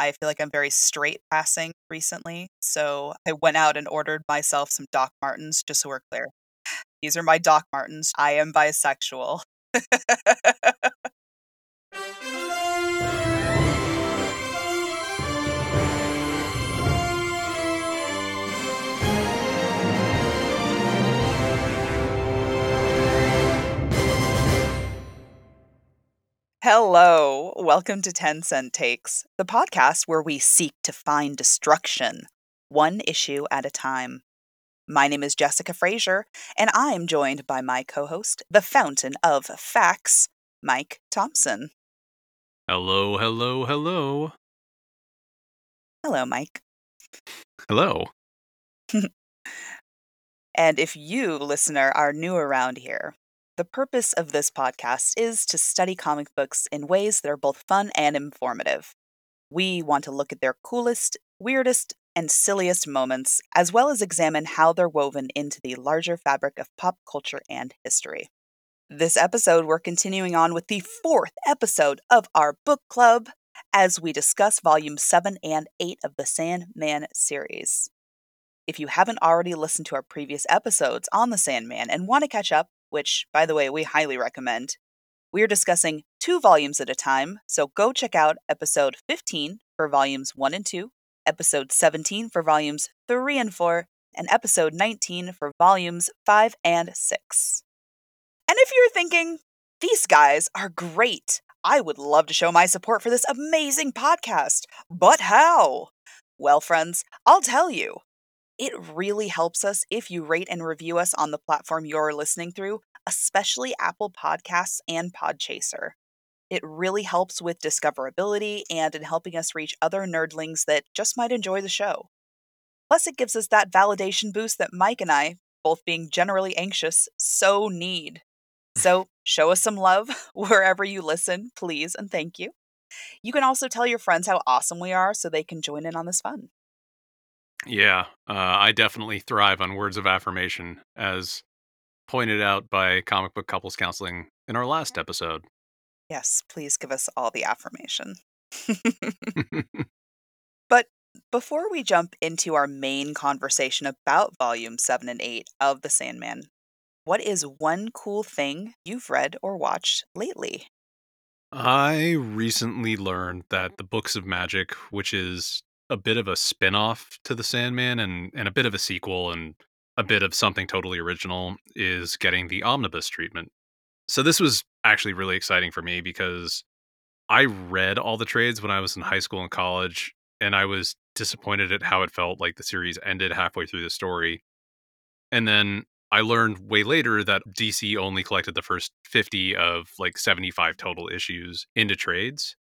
I feel like I'm very straight passing recently. So I went out and ordered myself some Doc Martens, just so we're clear. These are my Doc Martens. I am bisexual. Hello, welcome to 10 Cent Takes, the podcast where we seek to find destruction, one issue at a time. My name is Jessica Frazier, and I'm joined by my co host, the fountain of facts, Mike Thompson. Hello, hello, hello. Hello, Mike. Hello. And if you, listener, are new around here, the purpose of this podcast is to study comic books in ways that are both fun and informative. We want to look at their coolest, weirdest, and silliest moments, as well as examine how they're woven into the larger fabric of pop culture and history. This episode, we're continuing on with the fourth episode of our book club as we discuss volumes 7 and 8 of the Sandman series. If you haven't already listened to our previous episodes on the Sandman and want to catch up, which, by the way, we highly recommend. We are discussing two volumes at a time, so go check out episode 15 for volumes 1 and 2, episode 17 for volumes 3 and 4, and episode 19 for volumes 5 and 6. And if you're thinking, these guys are great, I would love to show my support for this amazing podcast, but how? Well, friends, I'll tell you. It really helps us if you rate and review us on the platform you're listening through, especially Apple Podcasts and Podchaser. It really helps with discoverability and in helping us reach other nerdlings that just might enjoy the show. Plus, it gives us that validation boost that Mike and I, both being generally anxious, so need. So, show us some love wherever you listen, please, and thank you. You can also tell your friends how awesome we are so they can join in on this fun. Yeah, uh, I definitely thrive on words of affirmation, as pointed out by Comic Book Couples Counseling in our last episode. Yes, please give us all the affirmation. but before we jump into our main conversation about Volume 7 and 8 of The Sandman, what is one cool thing you've read or watched lately? I recently learned that the Books of Magic, which is a bit of a spin-off to the Sandman and and a bit of a sequel and a bit of something totally original is getting the omnibus treatment. So this was actually really exciting for me because I read all the trades when I was in high school and college and I was disappointed at how it felt like the series ended halfway through the story. And then I learned way later that DC only collected the first 50 of like 75 total issues into trades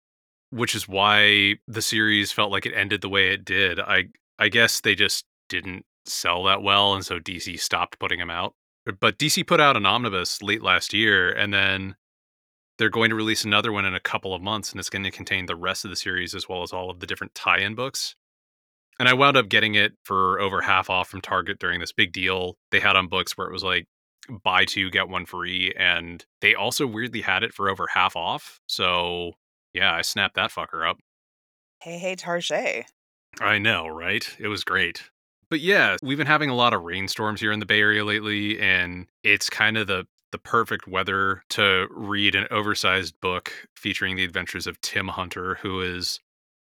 which is why the series felt like it ended the way it did. I I guess they just didn't sell that well, and so DC stopped putting them out. Uh, but DC put out an omnibus late last year, and then they're going to release another one in a couple of months, and it's going to contain the rest of the series as well as all of the different tie-in books. And I wound up getting it for over half off from Target during this big deal they had on books where it was like buy two get one free, and they also weirdly had it for over half off. So yeah, I snapped that fucker up. Hey, hey, Target. I know, right? It was great. But yeah, we've been having a lot of rainstorms here in the Bay Area lately, and it's kind of the the perfect weather to read an oversized book featuring the adventures of Tim Hunter, who is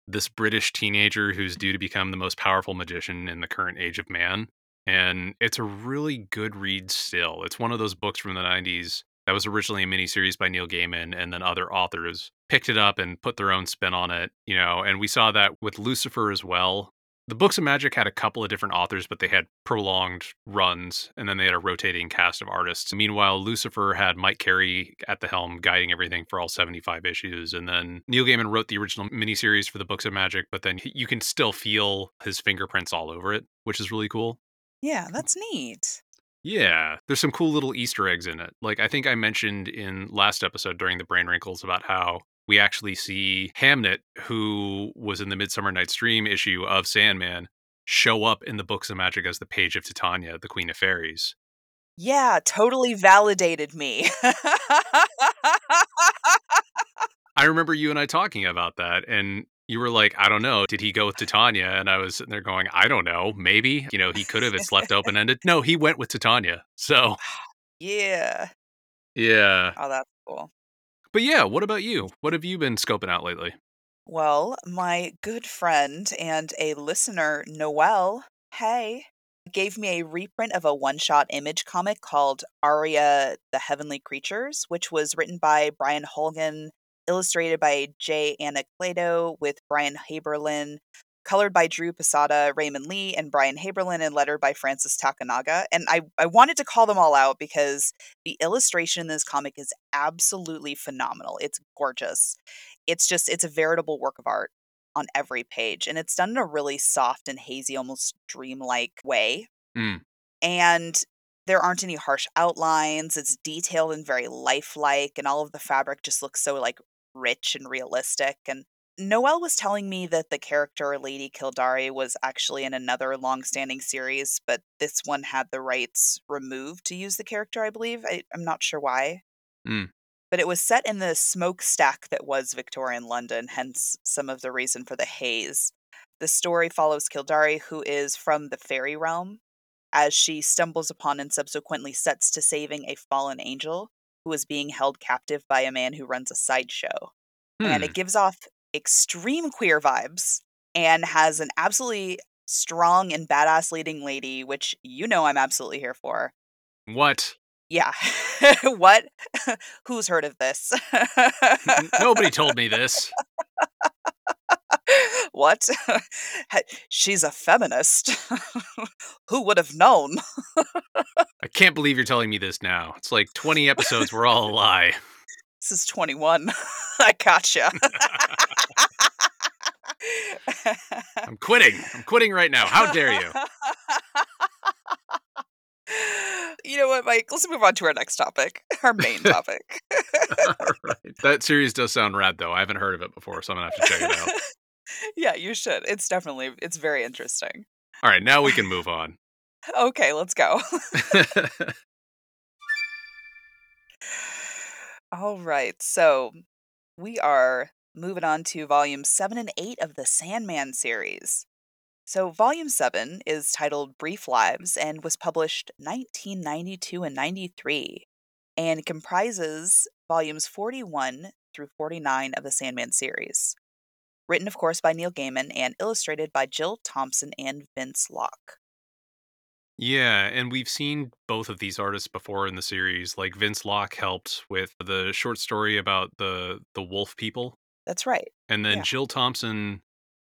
this British teenager who's due to become the most powerful magician in the current age of man. And it's a really good read still. It's one of those books from the 90s that was originally a miniseries by Neil Gaiman, and then other authors picked it up and put their own spin on it, you know, and we saw that with Lucifer as well. The Books of Magic had a couple of different authors, but they had prolonged runs, and then they had a rotating cast of artists. Meanwhile, Lucifer had Mike Carey at the helm, guiding everything for all 75 issues. And then Neil Gaiman wrote the original miniseries for the Books of Magic, but then you can still feel his fingerprints all over it, which is really cool. Yeah, that's neat. Yeah, there's some cool little Easter eggs in it. Like I think I mentioned in last episode during the Brain Wrinkles about how we actually see Hamnet, who was in the Midsummer Night's Dream issue of Sandman, show up in the Books of Magic as the Page of Titania, the Queen of Fairies. Yeah, totally validated me. I remember you and I talking about that, and You were like, "I don't know. Did he go with Titania?" And I was sitting there going, "I don't know. Maybe. You know, he could have. It's left open ended." No, he went with Titania. So Yeah. yeah. Oh, that's cool. But yeah, what about you? What have you been scoping out lately? Well, my good friend and a listener, Noel, hey, gave me a reprint of a one-shot image comic called Aria the Heavenly Creatures, which was written by Brian Holguin, illustrated by Jay Anacleto with Brian Haberlin, colored by Drew Posada, Raymond Lee, and Brian Haberlin, and lettered by Francis Takenaga. And I, I wanted to call them all out because the illustration in this comic is absolutely phenomenal. It's gorgeous. It's just, it's a veritable work of art on every page. And it's done in a really soft and hazy, almost dreamlike way. Mm. And there aren't any harsh outlines. It's detailed and very lifelike, and all of the fabric just looks so like rich and realistic. And Noel was telling me that the character Lady Kildare was actually in another long-standing series, but this one had the rights removed to use the character, I believe. I, I'm not sure why. Mm. But it was set in the smokestack that was Victorian London, hence some of the reason for the haze. The story follows Kildare, who is from the fairy realm, as she stumbles upon and subsequently sets to saving a fallen angel who is being held captive by a man who runs a sideshow. And Hmm. it gives off extreme queer vibes and has an absolutely strong and badass leading lady, which you know I'm absolutely here for. What? Yeah. what? Who's heard of this? Nobody told me this. what? She's a feminist. Who would have known? I can't believe you're telling me this now. It's like 20 episodes were all a lie. This is 21. I gotcha. I'm quitting. I'm quitting right now. How dare you? you know what, Mike? Let's move on to our next topic, our main topic. All right. That series does sound rad, though. I haven't heard of it before, so I'm gonna have to check it out. Yeah, you should. It's definitely it's very interesting. All right, now we can move on. Okay, let's go. All right. So, we are moving on to volumes 7 and 8 of the Sandman series. So, volume 7 is titled Brief Lives and was published 1992 and 93 and comprises volumes 41 through 49 of the Sandman series. Written, of course, by Neil Gaiman and illustrated by Jill Thompson and Vince Locke. yeah, and we've seen both of these artists before in the series. Like Vince Locke helped with the short story about the the wolf people, That's right. and then Yeah. Jill Thompson.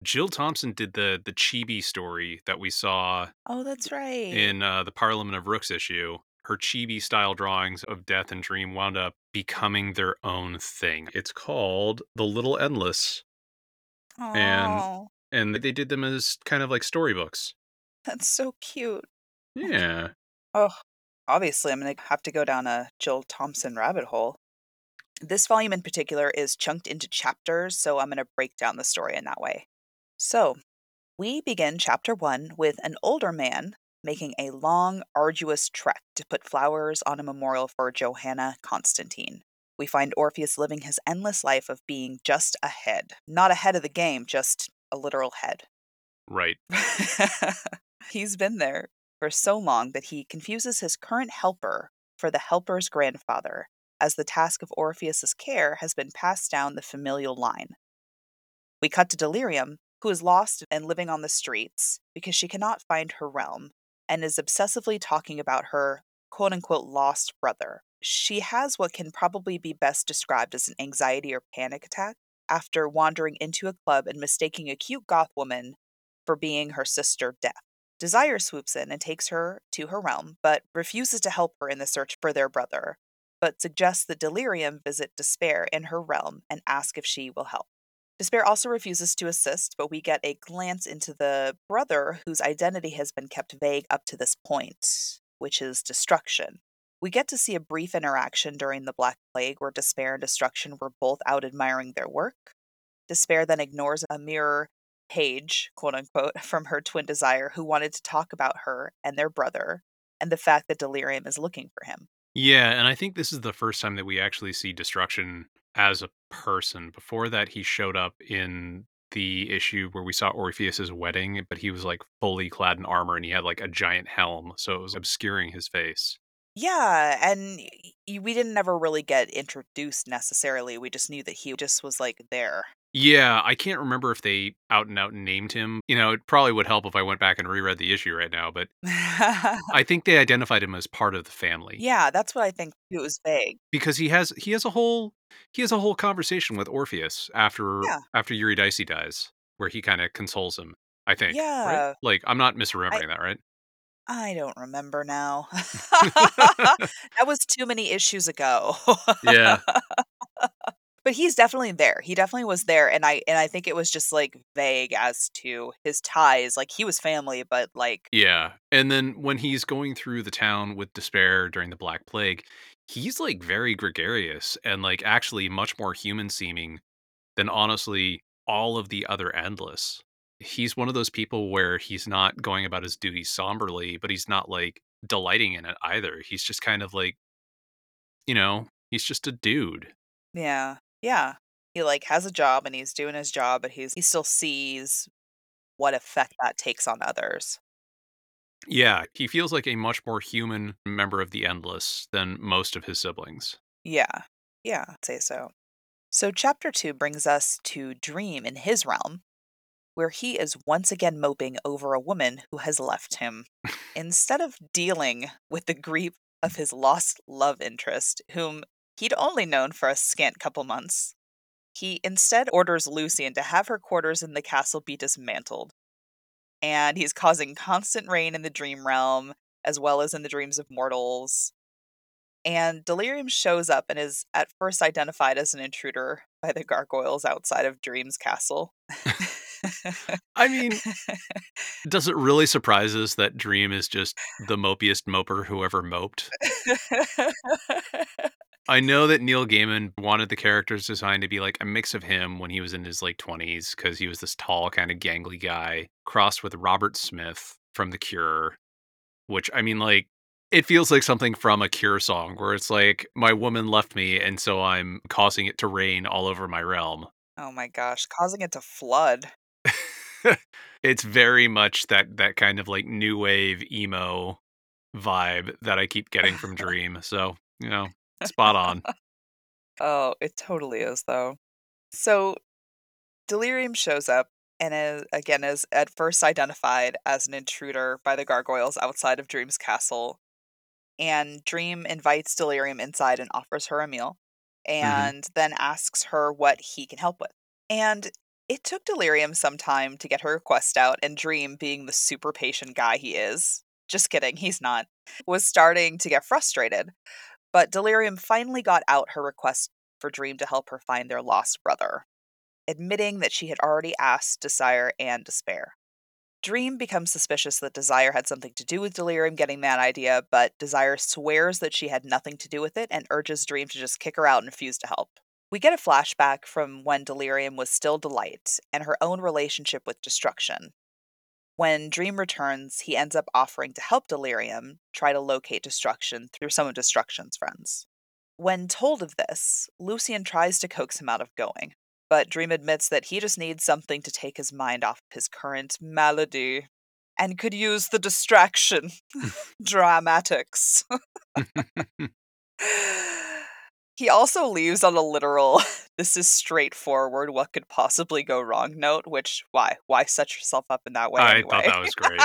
Jill Thompson did the the chibi story that we saw Oh, that's right. in uh, the Parliament of Rooks issue. Her chibi style drawings of Death and Dream wound up becoming their own thing. It's called The Little Endless, and- Oh, and they did them as kind of like storybooks. that's so cute. Yeah. Oh, obviously, I'm going to have to go down a Jill Thompson rabbit hole. This volume in particular is chunked into chapters, so I'm going to break down the story in that way. So, we begin chapter one with an older man making a long, arduous trek to put flowers on a memorial for Johanna Constantine. We find Orpheus living his endless life of being just ahead. Not ahead of the game, just a literal head. Right. He's been there for so long that he confuses his current helper for the helper's grandfather, as the task of Orpheus's care has been passed down the familial line. We cut to Delirium, who is lost and living on the streets because she cannot find her realm and is obsessively talking about her quote unquote lost brother. She has what can probably be best described as an anxiety or panic attack after wandering into a club and mistaking a cute goth woman for being her sister Death. Desire swoops in and takes her to her realm, but refuses to help her in the search for their brother, but suggests that Delirium visit Despair in her realm and ask if she will help. Despair also refuses to assist, but we get a glance into the brother whose identity has been kept vague up to this point, which is Destruction. We get to see a brief interaction during the Black Plague where Despair and Destruction were both out admiring their work. Despair then ignores a mirror page, quote unquote, from her twin Desire, who wanted to talk about her and their brother and the fact that Delirium is looking for him. Yeah, and I think this is the first time that we actually see Destruction as a person. Before that, he showed up in the issue where we saw Orpheus's wedding, but he was like fully clad in armor and he had like a giant helm, so it was obscuring his face. Yeah, and y- y- we didn't ever really get introduced necessarily. We just knew that he just was like there. Yeah, I can't remember if they out and out named him. You know, it probably would help if I went back and reread the issue right now, but I think they identified him as part of the family. yeah, that's what I think. It was vague. Because he has he has a whole he has a whole conversation with Orpheus after Yeah. after Eurydice dies, where he kind of consoles him, I think. right? Yeah. Like I'm not misremembering that, right? I don't remember now. that was too many issues ago. Yeah. but he's definitely there. He definitely was there and I and I think it was just like vague as to his ties. Like he was family, but like Yeah. And then when he's going through the town with despair during the Black Plague, he's like very gregarious and like actually much more human seeming than honestly all of the other endless. He's one of those people where he's not going about his duties somberly, but he's not like delighting in it either. He's just kind of like, you know, he's just a dude. yeah. Yeah. He like has a job and he's doing his job, but he's he still sees what effect that takes on others. Yeah, he feels like a much more human member of the endless than most of his siblings. Yeah. Yeah, I'd say so. So chapter 2 brings us to Dream in his realm, where he is once again moping over a woman who has left him. Instead of dealing with the grief of his lost love interest, whom he'd only known for a scant couple months, he instead orders Lucien to have her quarters in the castle be dismantled. And he's causing constant rain in the dream realm, as well as in the dreams of mortals. And Delirium shows up and is at first identified as an intruder by the gargoyles outside of Dream's castle. I mean, does it really surprise us that Dream is just the mopiest moper who ever moped? I know that Neil Gaiman wanted the characters design to be like a mix of him when he was in his late 20s because he was this tall, kind of gangly guy, crossed with Robert Smith from The Cure, which I mean, like, it feels like something from a Cure song where it's like, my woman left me, and so I'm causing it to rain all over my realm. oh my gosh, causing it to flood. it's very much that that kind of like new wave emo vibe that I keep getting from Dream. So, you know, spot on. Oh, it totally is, though. So, Delirium shows up and is, again is at first identified as an intruder by the gargoyles outside of Dream's castle. And Dream invites Delirium inside and offers her a meal, mm-hmm. and then asks her what he can help with. And it took Delirium some time to get her request out, and Dream, being the super patient guy he is, just kidding, he's not, was starting to get frustrated. But Delirium finally got out her request for Dream to help her find their lost brother, admitting that she had already asked Desire and Despair. Dream becomes suspicious that Desire had something to do with Delirium getting that idea, but Desire swears that she had nothing to do with it and urges Dream to just kick her out and refuse to help. We get a flashback from when Delirium was still Delight and her own relationship with Destruction. When Dream returns, he ends up offering to help Delirium try to locate Destruction through some of Destruction's friends. When told of this, Lucien tries to coax him out of going, but Dream admits that he just needs something to take his mind off his current malady and could use the distraction. Dramatics. he also leaves on a literal, this is straightforward, what could possibly go wrong note, which, why? Why set yourself up in that way? I anyway? thought that was great.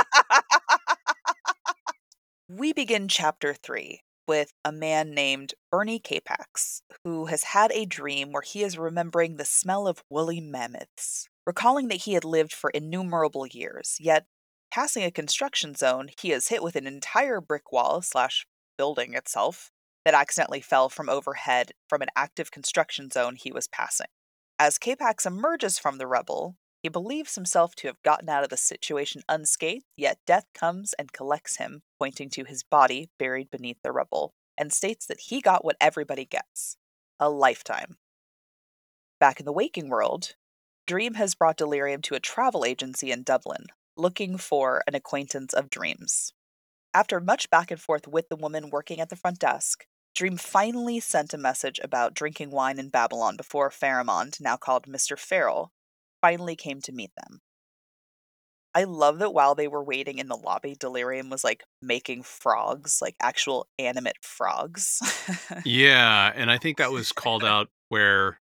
we begin chapter three with a man named Bernie Capax, who has had a dream where he is remembering the smell of woolly mammoths, recalling that he had lived for innumerable years, yet passing a construction zone, he is hit with an entire brick wall slash building itself that accidentally fell from overhead from an active construction zone he was passing. As Capax emerges from the rubble, he believes himself to have gotten out of the situation unscathed, yet death comes and collects him, pointing to his body buried beneath the rubble, and states that he got what everybody gets a lifetime. Back in the waking world, Dream has brought Delirium to a travel agency in Dublin, looking for an acquaintance of Dream's. After much back and forth with the woman working at the front desk, Dream finally sent a message about drinking wine in Babylon before Pharamond, now called Mr. Farrell, finally came to meet them. I love that while they were waiting in the lobby, Delirium was like making frogs, like actual animate frogs. Yeah, and I think that was called out where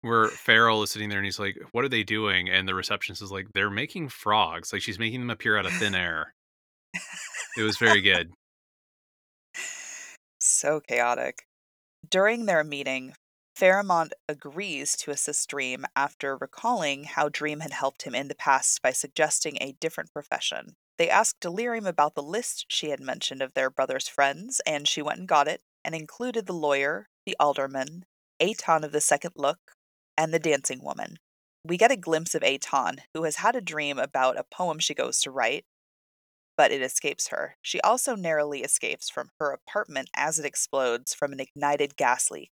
where Farrell is sitting there and he's like, "What are they doing?" And the receptionist is like, "They're making frogs." Like she's making them appear out of thin air. It was very good. So chaotic. During their meeting, Pharamond agrees to assist Dream after recalling how Dream had helped him in the past by suggesting a different profession. They asked Delirium about the list she had mentioned of their brother's friends, and she went and got it and included the lawyer, the alderman, Etain of the Second Look, and the dancing woman. We get a glimpse of Etain, who has had a dream about a poem she goes to write, but it escapes her. She also narrowly escapes from her apartment as it explodes from an ignited gas leak.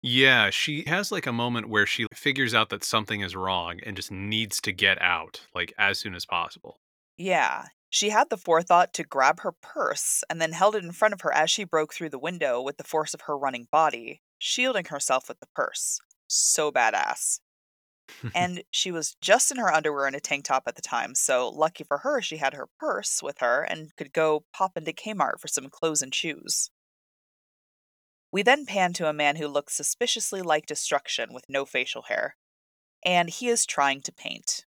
Yeah, she has like a moment where she figures out that something is wrong and just needs to get out like as soon as possible. Yeah, she had the forethought to grab her purse and then held it in front of her as she broke through the window with the force of her running body, shielding herself with the purse. So badass. and she was just in her underwear and a tank top at the time, so lucky for her, she had her purse with her and could go pop into Kmart for some clothes and shoes. We then pan to a man who looks suspiciously like destruction with no facial hair, and he is trying to paint.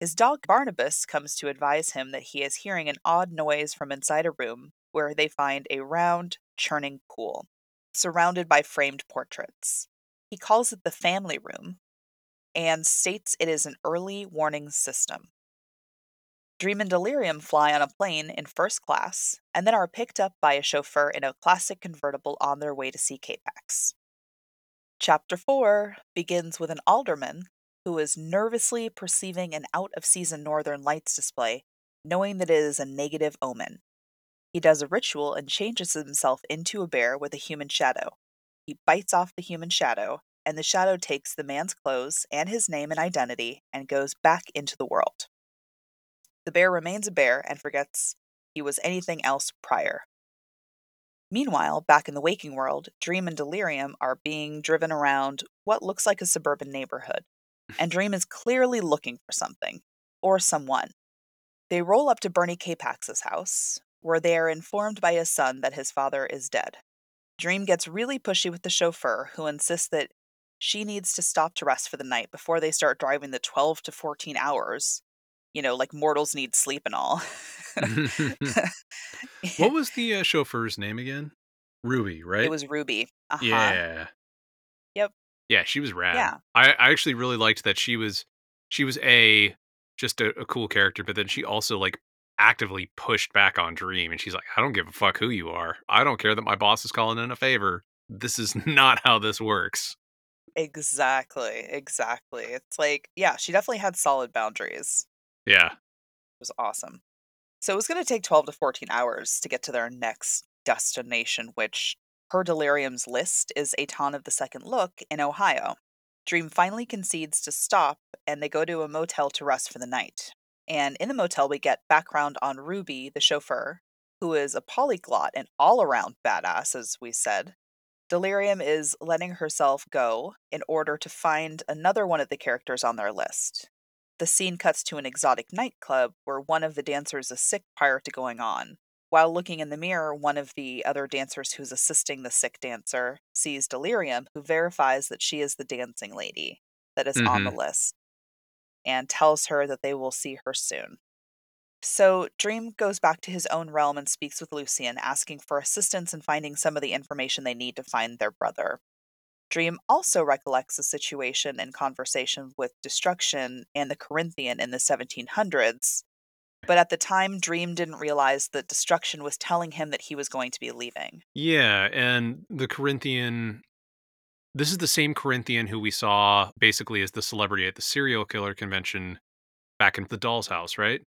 His dog Barnabas comes to advise him that he is hearing an odd noise from inside a room where they find a round, churning pool, surrounded by framed portraits. He calls it the family room and states it is an early warning system. Dream and Delirium fly on a plane in first class and then are picked up by a chauffeur in a classic convertible on their way to see Capax. Chapter 4 begins with an alderman who is nervously perceiving an out of season Northern Lights display, knowing that it is a negative omen. He does a ritual and changes himself into a bear with a human shadow. He bites off the human shadow and the shadow takes the man's clothes and his name and identity and goes back into the world. The bear remains a bear and forgets he was anything else prior. Meanwhile, back in the waking world, Dream and Delirium are being driven around what looks like a suburban neighborhood, and Dream is clearly looking for something, or someone. They roll up to Bernie Capax's house, where they are informed by his son that his father is dead. Dream gets really pushy with the chauffeur, who insists that she needs to stop to rest for the night before they start driving the 12 to 14 hours. You know, like mortals need sleep and all. what was the uh, chauffeur's name again? Ruby, right? It was Ruby. Uh-huh. Yeah. Yep. Yeah, she was rad. Yeah. I, I actually really liked that she was she was a just a, a cool character, but then she also like actively pushed back on Dream and she's like, I don't give a fuck who you are. I don't care that my boss is calling in a favor. This is not how this works. Exactly, exactly. It's like, yeah, she definitely had solid boundaries. Yeah. It was awesome. So it was going to take 12 to 14 hours to get to their next destination, which per Delirium's list is Etain of the Second Look in Ohio. Dream finally concedes to stop and they go to a motel to rest for the night. And in the motel, we get background on Ruby, the chauffeur, who is a polyglot and all around badass, as we said. Delirium is letting herself go in order to find another one of the characters on their list. The scene cuts to an exotic nightclub where one of the dancers is sick prior to going on. While looking in the mirror, one of the other dancers who's assisting the sick dancer sees Delirium, who verifies that she is the dancing lady that is mm-hmm. on the mm-hmm. list and tells her that they will see her soon. So Dream goes back to his own realm and speaks with Lucien, asking for assistance in finding some of the information they need to find their brother. Dream also recollects a situation and conversation with Destruction and the Corinthian in the 1700s, but at the time, Dream didn't realize that Destruction was telling him that he was going to be leaving. Yeah, and the Corinthian. This is the same Corinthian who we saw basically as the celebrity at the serial killer convention back in the doll's house, right?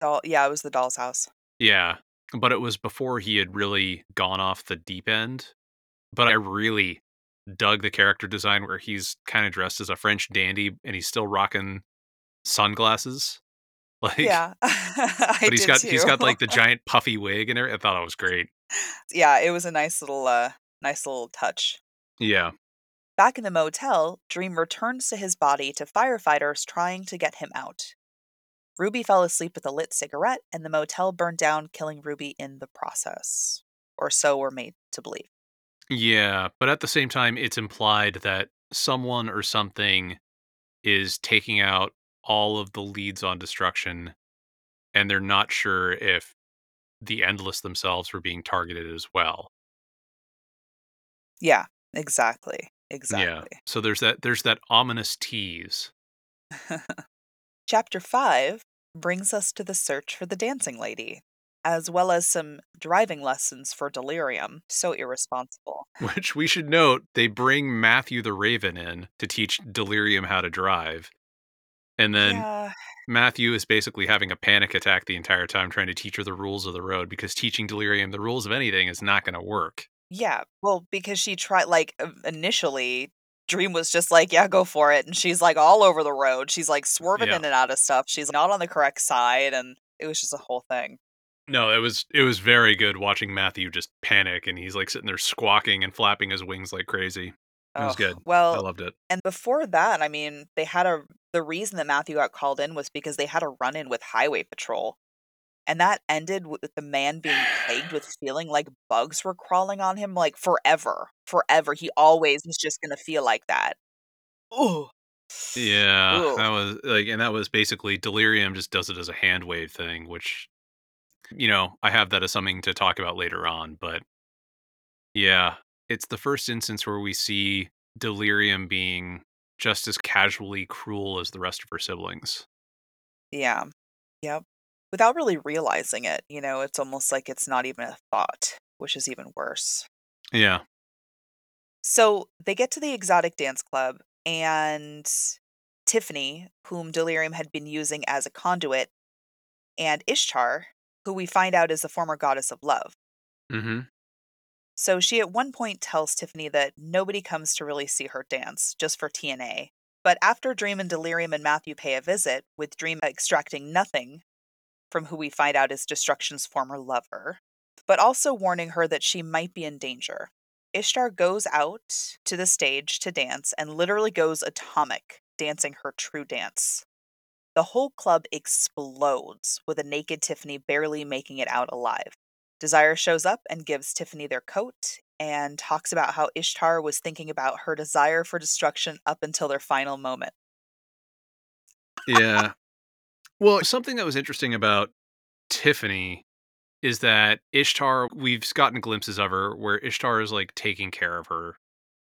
Doll yeah, it was the doll's house. Yeah, but it was before he had really gone off the deep end. But I really dug the character design where he's kind of dressed as a French dandy and he's still rocking sunglasses. Like Yeah. but he's got too. he's got like the giant puffy wig and everything. I thought it was great. Yeah, it was a nice little uh nice little touch. Yeah. Back in the motel, Dream returns to his body to firefighters trying to get him out. Ruby fell asleep with a lit cigarette, and the motel burned down, killing Ruby in the process. Or so we're made to believe. Yeah, but at the same time, it's implied that someone or something is taking out all of the leads on destruction, and they're not sure if the Endless themselves were being targeted as well. Yeah, exactly. Exactly. Yeah. So there's that there's that ominous tease. Chapter 5 brings us to the search for the dancing lady, as well as some driving lessons for Delirium. So irresponsible. Which we should note, they bring Matthew the Raven in to teach Delirium how to drive. And then yeah, Matthew is basically having a panic attack the entire time trying to teach her the rules of the road because teaching Delirium the rules of anything is not going to work. yeah. Well, because she tried, like, uh, initially, Dream was just like, yeah, go for it. And she's like all over the road. She's like swerving Yeah. in and out of stuff. She's not on the correct side. And it was just a whole thing. No, it was it was very good watching Matthew just panic and he's like sitting there squawking and flapping his wings like crazy. It was good. Well, I loved it. and before that, I mean, they had a the reason that Matthew got called in was because they had a run in with Highway Patrol. And that ended with the man being plagued with feeling like bugs were crawling on him like forever. Forever. He always was just going to feel like that. Ooh. Yeah, Ugh. that was like, and that was basically Delirium just does it as a hand wave thing, which, you know, I have that as something to talk about later on. But yeah, it's the first instance where we see Delirium being just as casually cruel as the rest of her siblings. Yeah. Yep. Without really realizing it, you know, it's almost like it's not even a thought, which is even worse. Yeah. So they get to the exotic dance club, and Tiffany, whom Delirium had been using as a conduit, and Ishtar, who we find out is the former goddess of love. hmm So she at one point tells Tiffany that nobody comes to really see her dance, just for TNA. But after Dream and Delirium and Matthew pay a visit, with Dream extracting nothing from who we find out is Destruction's former lover, but also warning her that she might be in danger. Ishtar goes out to the stage to dance and literally goes atomic, dancing her true dance. The whole club explodes, with a naked Tiffany barely making it out alive. Desire shows up and gives Tiffany their coat and talks about how Ishtar was thinking about her desire for destruction up until their final moment. Yeah. Well, something that was interesting about Tiffany is that Ishtar, we've gotten glimpses of her where Ishtar is like taking care of her.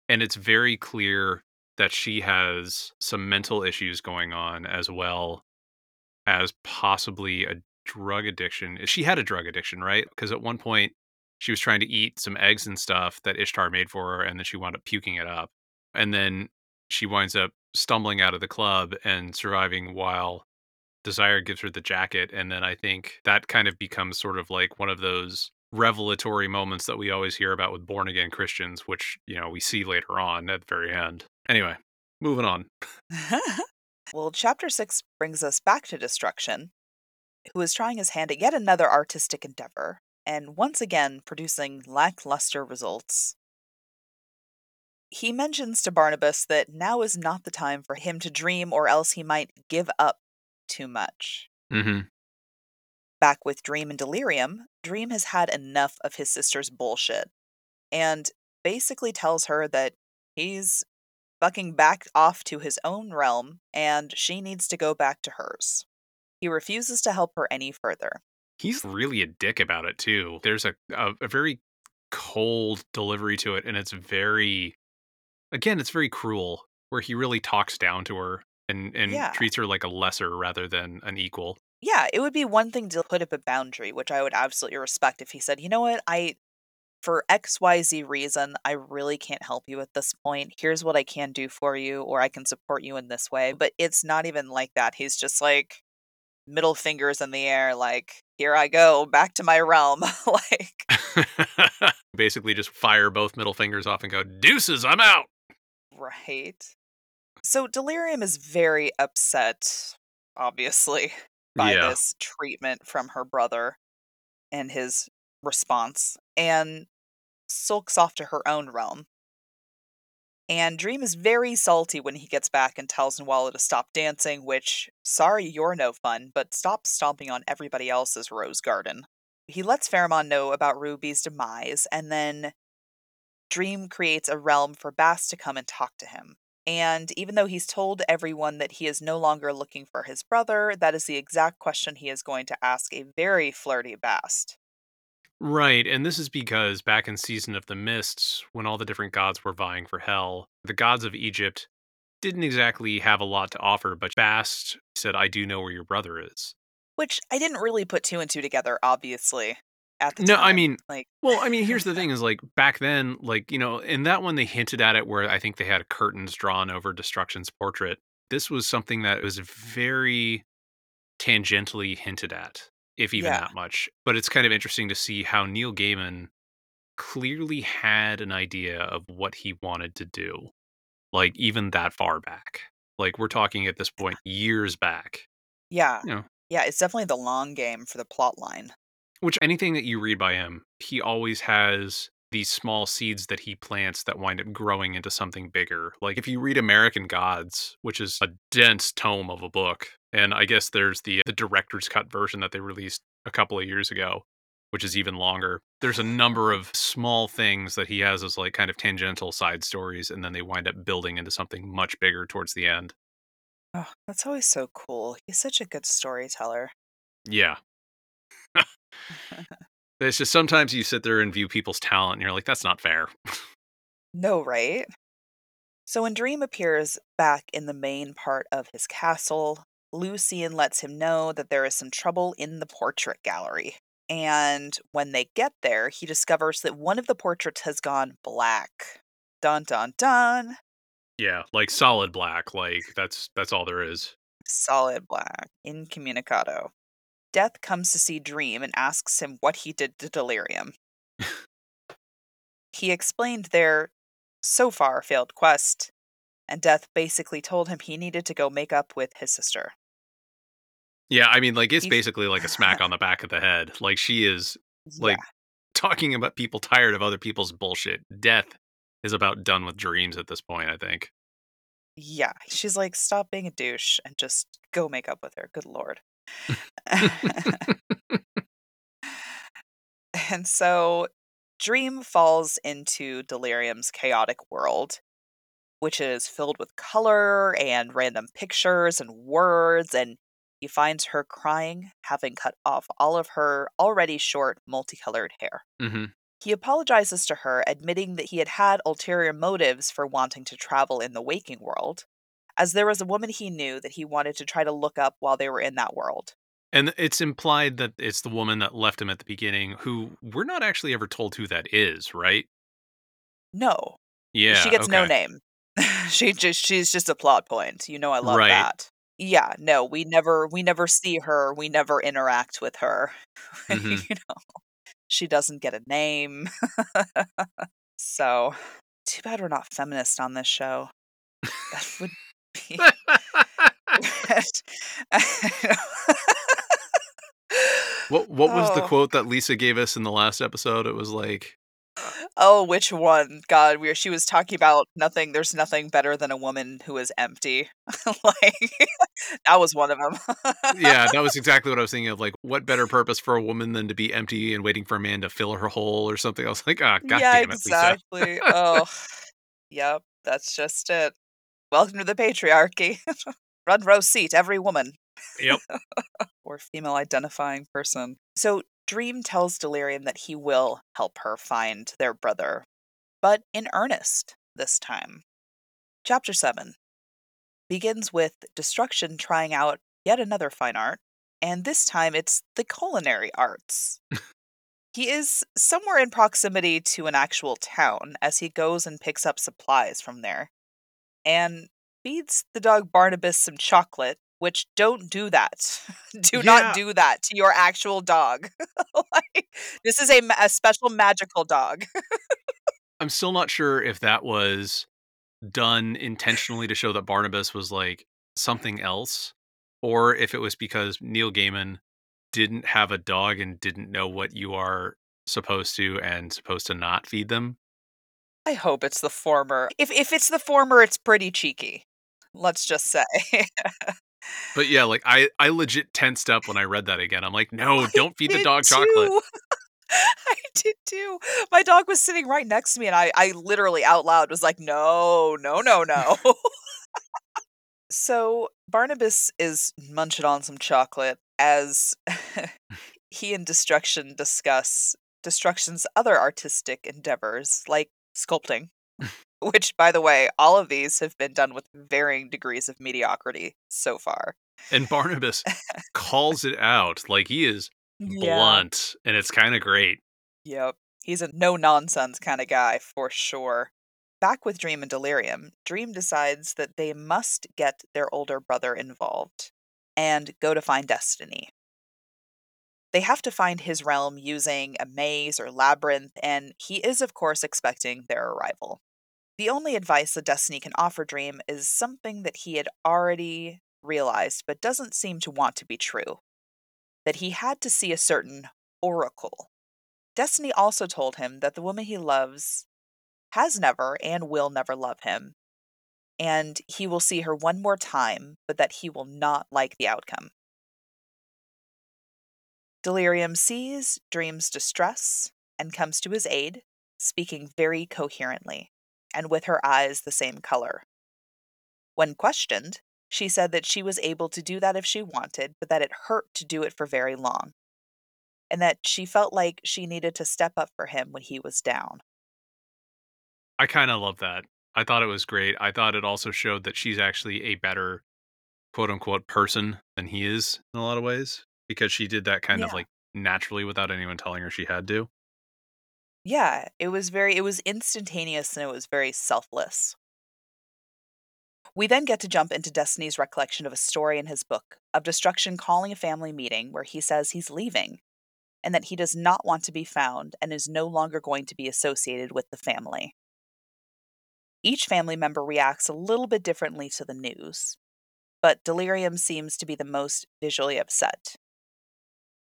And it's very clear that she has some mental issues going on as well as possibly a drug addiction. She had a drug addiction, right? Because at one point she was trying to eat some eggs and stuff that Ishtar made for her, and then she wound up puking it up. And then she winds up stumbling out of the club and surviving while Desire gives her the jacket. And then I think that kind of becomes sort of like one of those revelatory moments that we always hear about with born again Christians, which, you know, we see later on at the very end. Anyway, moving on. well, chapter 6 brings us back to Destruction, who is trying his hand at yet another artistic endeavor, and once again producing lackluster results. He mentions to Barnabas that now is not the time for him to dream, or else he might give up too much. hmm Back with Dream and Delirium, Dream has had enough of his sister's bullshit and basically tells her that he's fucking back off to his own realm and she needs to go back to hers. He refuses to help her any further. He's really a dick about it too. There's a, a a very cold delivery to it, and it's very, again, it's very cruel. Where he really talks down to her and and Yeah. treats her like a lesser rather than an equal. Yeah, it would be one thing to put up a boundary, which I would absolutely respect if he said, you know what, I, for XYZ reason, I really can't help you at this point. Here's what I can do for you, or I can support you in this way. But it's not even like that. He's just like middle fingers in the air, like, here I go, back to my realm. like, Basically, just fire both middle fingers off and go, deuces, I'm out. right. So Delirium is very upset, obviously, by Yeah. this treatment from her brother and his response, and sulks off to her own realm. And Dream is very salty when he gets back and tells Nuala to stop dancing, which, sorry, you're no fun, but stop stomping on everybody else's rose garden. He lets Pharamond know about Ruby's demise, and then Dream creates a realm for Bast to come and talk to him. And even though he's told everyone that he is no longer looking for his brother, that is the exact question he is going to ask a very flirty Bast. Right, and this is because back in Season of the Mists, when all the different gods were vying for hell, the gods of Egypt didn't exactly have a lot to offer, but Bast said, I do know where your brother is. Which I didn't really put two and two together, obviously. At the No, time. I mean, like Well, I mean, here's the thing is like back then, like, you know, in that one they hinted at it where I think they had curtains drawn over Destruction's portrait. This was something that was very tangentially hinted at, if even Yeah. that much. But it's kind of interesting to see how Neil Gaiman clearly had an idea of what he wanted to do. Like even that far back. Like we're talking at this point years back. Yeah. You know, Yeah, it's definitely the long game for the plot line. Which anything that you read by him, he always has these small seeds that he plants that wind up growing into something bigger. Like if you read American Gods, which is a dense tome of a book, and I guess there's the the director's cut version that they released a couple of years ago, which is even longer. There's a number of small things that he has as like kind of tangential side stories, and then they wind up building into something much bigger towards the end. Oh, that's always so cool. He's such a good storyteller. Yeah. It's just sometimes you sit there and view people's talent and you're like, that's not fair. No, right? So when Dream appears back in the main part of his castle, Lucien lets him know that there is some trouble in the portrait gallery. And when they get there, he discovers that one of the portraits has gone black. Dun dun dun. Yeah, like solid black. Like that's that's all there is. Solid black. Incommunicado. Death comes to see Dream and asks him what he did to Delirium. he explained their so far failed quest, and Death basically told him he needed to go make up with his sister. Yeah, I mean, like it's He's- basically like a smack on the back of the head. Like she is Like- Yeah. talking about people tired of other people's bullshit. Death is about done with dreams at this point. I think. Yeah, she's like, stop being a douche and just go make up with her. Good lord. And so Dream falls into Delirium's chaotic world, which is filled with color and random pictures and words. And he finds her crying, having cut off all of her already short, multicolored hair. hmm He apologizes to her, admitting that he had had ulterior motives for wanting to travel in the waking world, as there was a woman he knew that he wanted to try to look up while they were in that world. And it's implied that it's the woman that left him at the beginning, who we're not actually ever told who that is, right? No, Yeah, she gets no name. she just she's just a plot point. You know I love Right. that. Yeah, no, we never we never see her, we never interact with her. Mhm. you know. She doesn't get a name. so, too bad we're not feminist on this show. That would be what what was the Oh. quote that Lisa gave us in the last episode? It was like, Oh, which one? God, where she was talking about nothing. There's nothing better than a woman who is empty. like that was one of them. yeah, that was exactly what I was thinking of. Like, what better purpose for a woman than to be empty and waiting for a man to fill her hole or something? I was like, ah, god yeah, damn it, Lisa. exactly. oh, yep, that's just it. Welcome to the patriarchy. Front row seat, every woman. Yep. or female identifying person. So Dream tells Delirium that he will help her find their brother, but in earnest this time. Chapter 7 begins with Destruction trying out yet another fine art, and this time it's the culinary arts. he is somewhere in proximity to an actual town as he goes and picks up supplies from there and feeds the dog Barnabas some chocolate, which don't do that. do Yeah. not do that to your actual dog. like, this is a, a special magical dog. I'm still not sure if that was done intentionally to show that Barnabas was like something else, or if it was because Neil Gaiman didn't have a dog and didn't know what you are supposed to and supposed to not feed them. I hope it's the former. If if it's the former, it's pretty cheeky. Let's just say. but yeah, like I I legit tensed up when I read that again. I'm like, no, don't feed the dog too. chocolate. I did too. My dog was sitting right next to me, and I, I literally out loud was like, no, no, no, no. so Barnabas is munching on some chocolate as he and Destruction discuss Destruction's other artistic endeavors, like sculpting. Which, by the way, all of these have been done with varying degrees of mediocrity so far. And Barnabas calls it out like he is Yeah. blunt, and it's kind of great. Yep. He's a no nonsense kind of guy for sure. Back with Dream and Delirium, Dream decides that they must get their older brother involved and go to find Destiny. They have to find his realm using a maze or labyrinth, and he is, of course, expecting their arrival. The only advice that Destiny can offer Dream is something that he had already realized but doesn't seem to want to be true that he had to see a certain oracle. Destiny also told him that the woman he loves has never and will never love him, and he will see her one more time, but that he will not like the outcome. Delirium sees Dream's distress and comes to his aid, speaking very coherently, and with her eyes the same color. When questioned, she said that she was able to do that if she wanted, but that it hurt to do it for very long, and that she felt like she needed to step up for him when he was down. I kind of love that. I thought it was great. I thought it also showed that she's actually a better quote unquote person than he is in a lot of ways because she did that kind of like naturally without anyone telling her she had to. Yeah, it was very, it was instantaneous and it was very selfless. We then get to jump into Destiny's recollection of a story in his book of Destruction calling a family meeting where he says he's leaving and that he does not want to be found and is no longer going to be associated with the family. Each family member reacts a little bit differently to the news, but Delirium seems to be the most visually upset.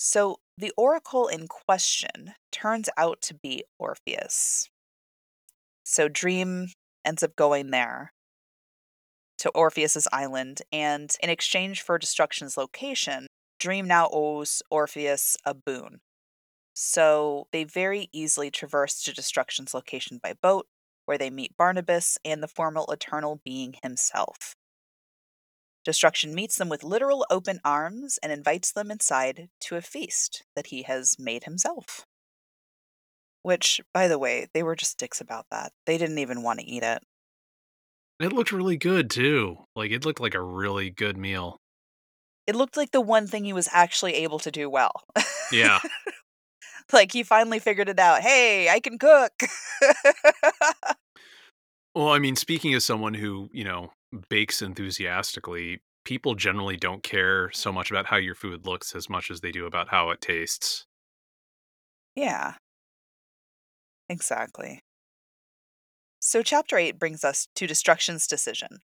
So, the oracle in question turns out to be Orpheus. So, Dream ends up going there to Orpheus's island, and in exchange for Destruction's location, Dream now owes Orpheus a boon. So, they very easily traverse to Destruction's location by boat, where they meet Barnabas and the formal eternal being himself. Destruction meets them with literal open arms and invites them inside to a feast that he has made himself. Which, by the way, they were just dicks about that. They didn't even want to eat it. It looked really good too. Like it looked like a really good meal. It looked like the one thing he was actually able to do well. Yeah. like he finally figured it out. Hey, I can cook. well, I mean, speaking as someone who, you know, bakes enthusiastically, people generally don't care so much about how your food looks as much as they do about how it tastes. yeah. Exactly. So, chapter 8 brings us to Destruction's decision.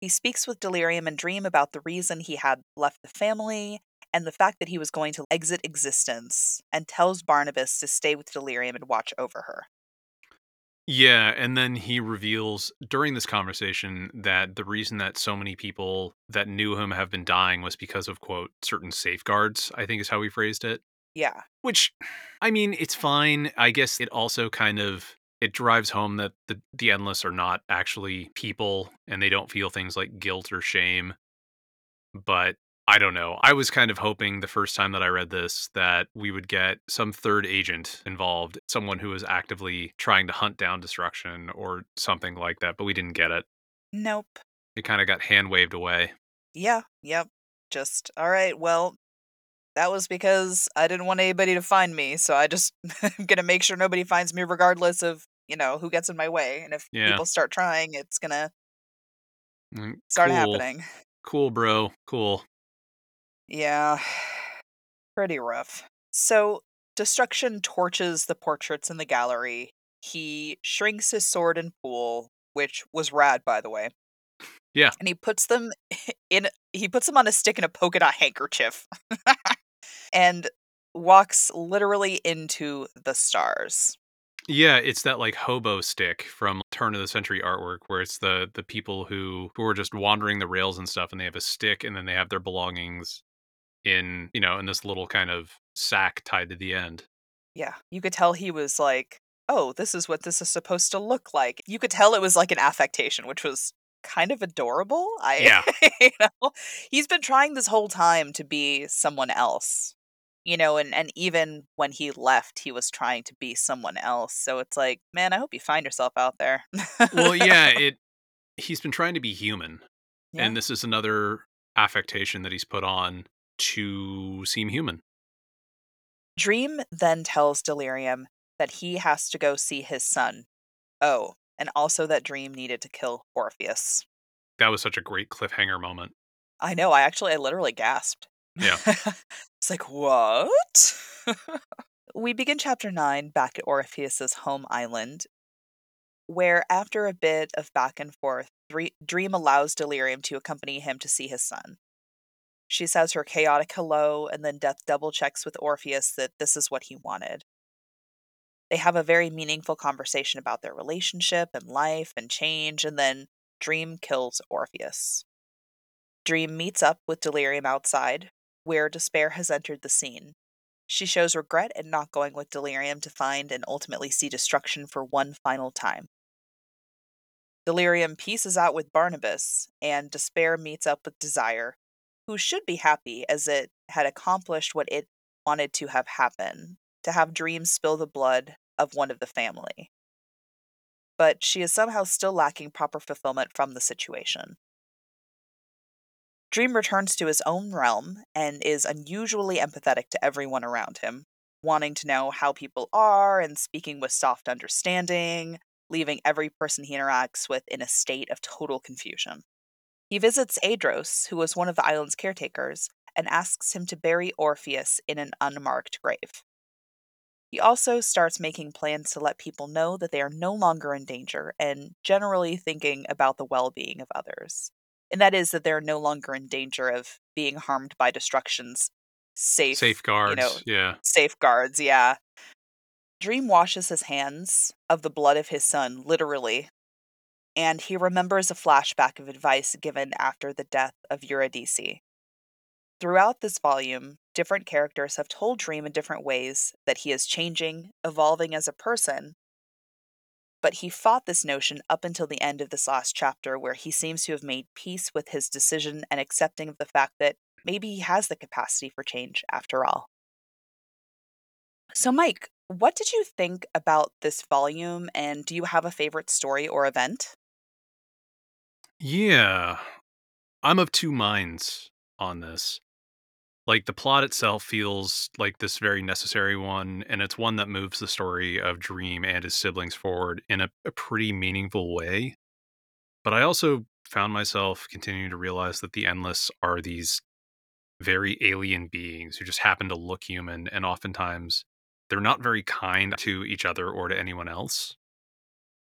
He speaks with Delirium and Dream about the reason he had left the family and the fact that he was going to exit existence, and tells Barnabas to stay with Delirium and watch over her. Yeah, and then he reveals during this conversation that the reason that so many people that knew him have been dying was because of quote certain safeguards, I think is how he phrased it. Yeah. Which I mean, it's fine. I guess it also kind of it drives home that the the endless are not actually people and they don't feel things like guilt or shame. But I don't know. I was kind of hoping the first time that I read this that we would get some third agent involved, someone who was actively trying to hunt down destruction or something like that, but we didn't get it. Nope. It kind of got hand waved away. Yeah. Yep. Just, all right, well, that was because I didn't want anybody to find me, so I just I'm gonna make sure nobody finds me regardless of, you know, who gets in my way. And if Yeah. people start trying, it's gonna Mm, start cool. happening. Cool, bro. Cool. Yeah. Pretty rough. So Destruction torches the portraits in the gallery. He shrinks his sword and pool, which was rad by the way. Yeah. And he puts them in he puts them on a stick in a polka dot handkerchief. and walks literally into the stars. Yeah, it's that like hobo stick from turn of the century artwork where it's the the people who who are just wandering the rails and stuff and they have a stick and then they have their belongings in, you know, in this little kind of sack tied to the end. Yeah, you could tell he was like, "Oh, this is what this is supposed to look like." You could tell it was like an affectation, which was kind of adorable. I Yeah. you know, he's been trying this whole time to be someone else. You know, and and even when he left, he was trying to be someone else. So it's like, man, I hope you find yourself out there. Well, yeah, it he's been trying to be human Yeah. and this is another affectation that he's put on to seem human. Dream then tells Delirium that he has to go see his son. Oh, and also that Dream needed to kill Orpheus. That was such a great cliffhanger moment. I know, I actually I literally gasped. Yeah. it's like, what? we begin chapter 9 back at Orpheus's home island, where after a bit of back and forth, Dream allows Delirium to accompany him to see his son. She says her chaotic hello, and then Death double checks with Orpheus that this is what he wanted. They have a very meaningful conversation about their relationship and life and change, and then Dream kills Orpheus. Dream meets up with Delirium outside, where Despair has entered the scene. She shows regret at not going with Delirium to find and ultimately see destruction for one final time. Delirium pieces out with Barnabas, and Despair meets up with Desire, who should be happy as it had accomplished what it wanted to have happen to have dreams spill the blood of one of the family. But she is somehow still lacking proper fulfillment from the situation. Dream returns to his own realm and is unusually empathetic to everyone around him, wanting to know how people are and speaking with soft understanding, leaving every person he interacts with in a state of total confusion. He visits Andros, who was one of the island's caretakers, and asks him to bury Orpheus in an unmarked grave. He also starts making plans to let people know that they are no longer in danger and generally thinking about the well being of others. And that is that they're no longer in danger of being harmed by destruction's safe Safeguards. you know, yeah. safeguards, yeah. Dream washes his hands of the blood of his son, literally, and he remembers a flashback of advice given after the death of Eurydice. Throughout this volume, different characters have told Dream in different ways that he is changing, evolving as a person. But he fought this notion up until the end of this last chapter, where he seems to have made peace with his decision and accepting of the fact that maybe he has the capacity for change after all. So, Mike, what did you think about this volume, and do you have a favorite story or event? Yeah. I'm of two minds on this. Like the plot itself feels like this very necessary one, and it's one that moves the story of Dream and his siblings forward in a, a pretty meaningful way. But I also found myself continuing to realize that the Endless are these very alien beings who just happen to look human, and oftentimes they're not very kind to each other or to anyone else.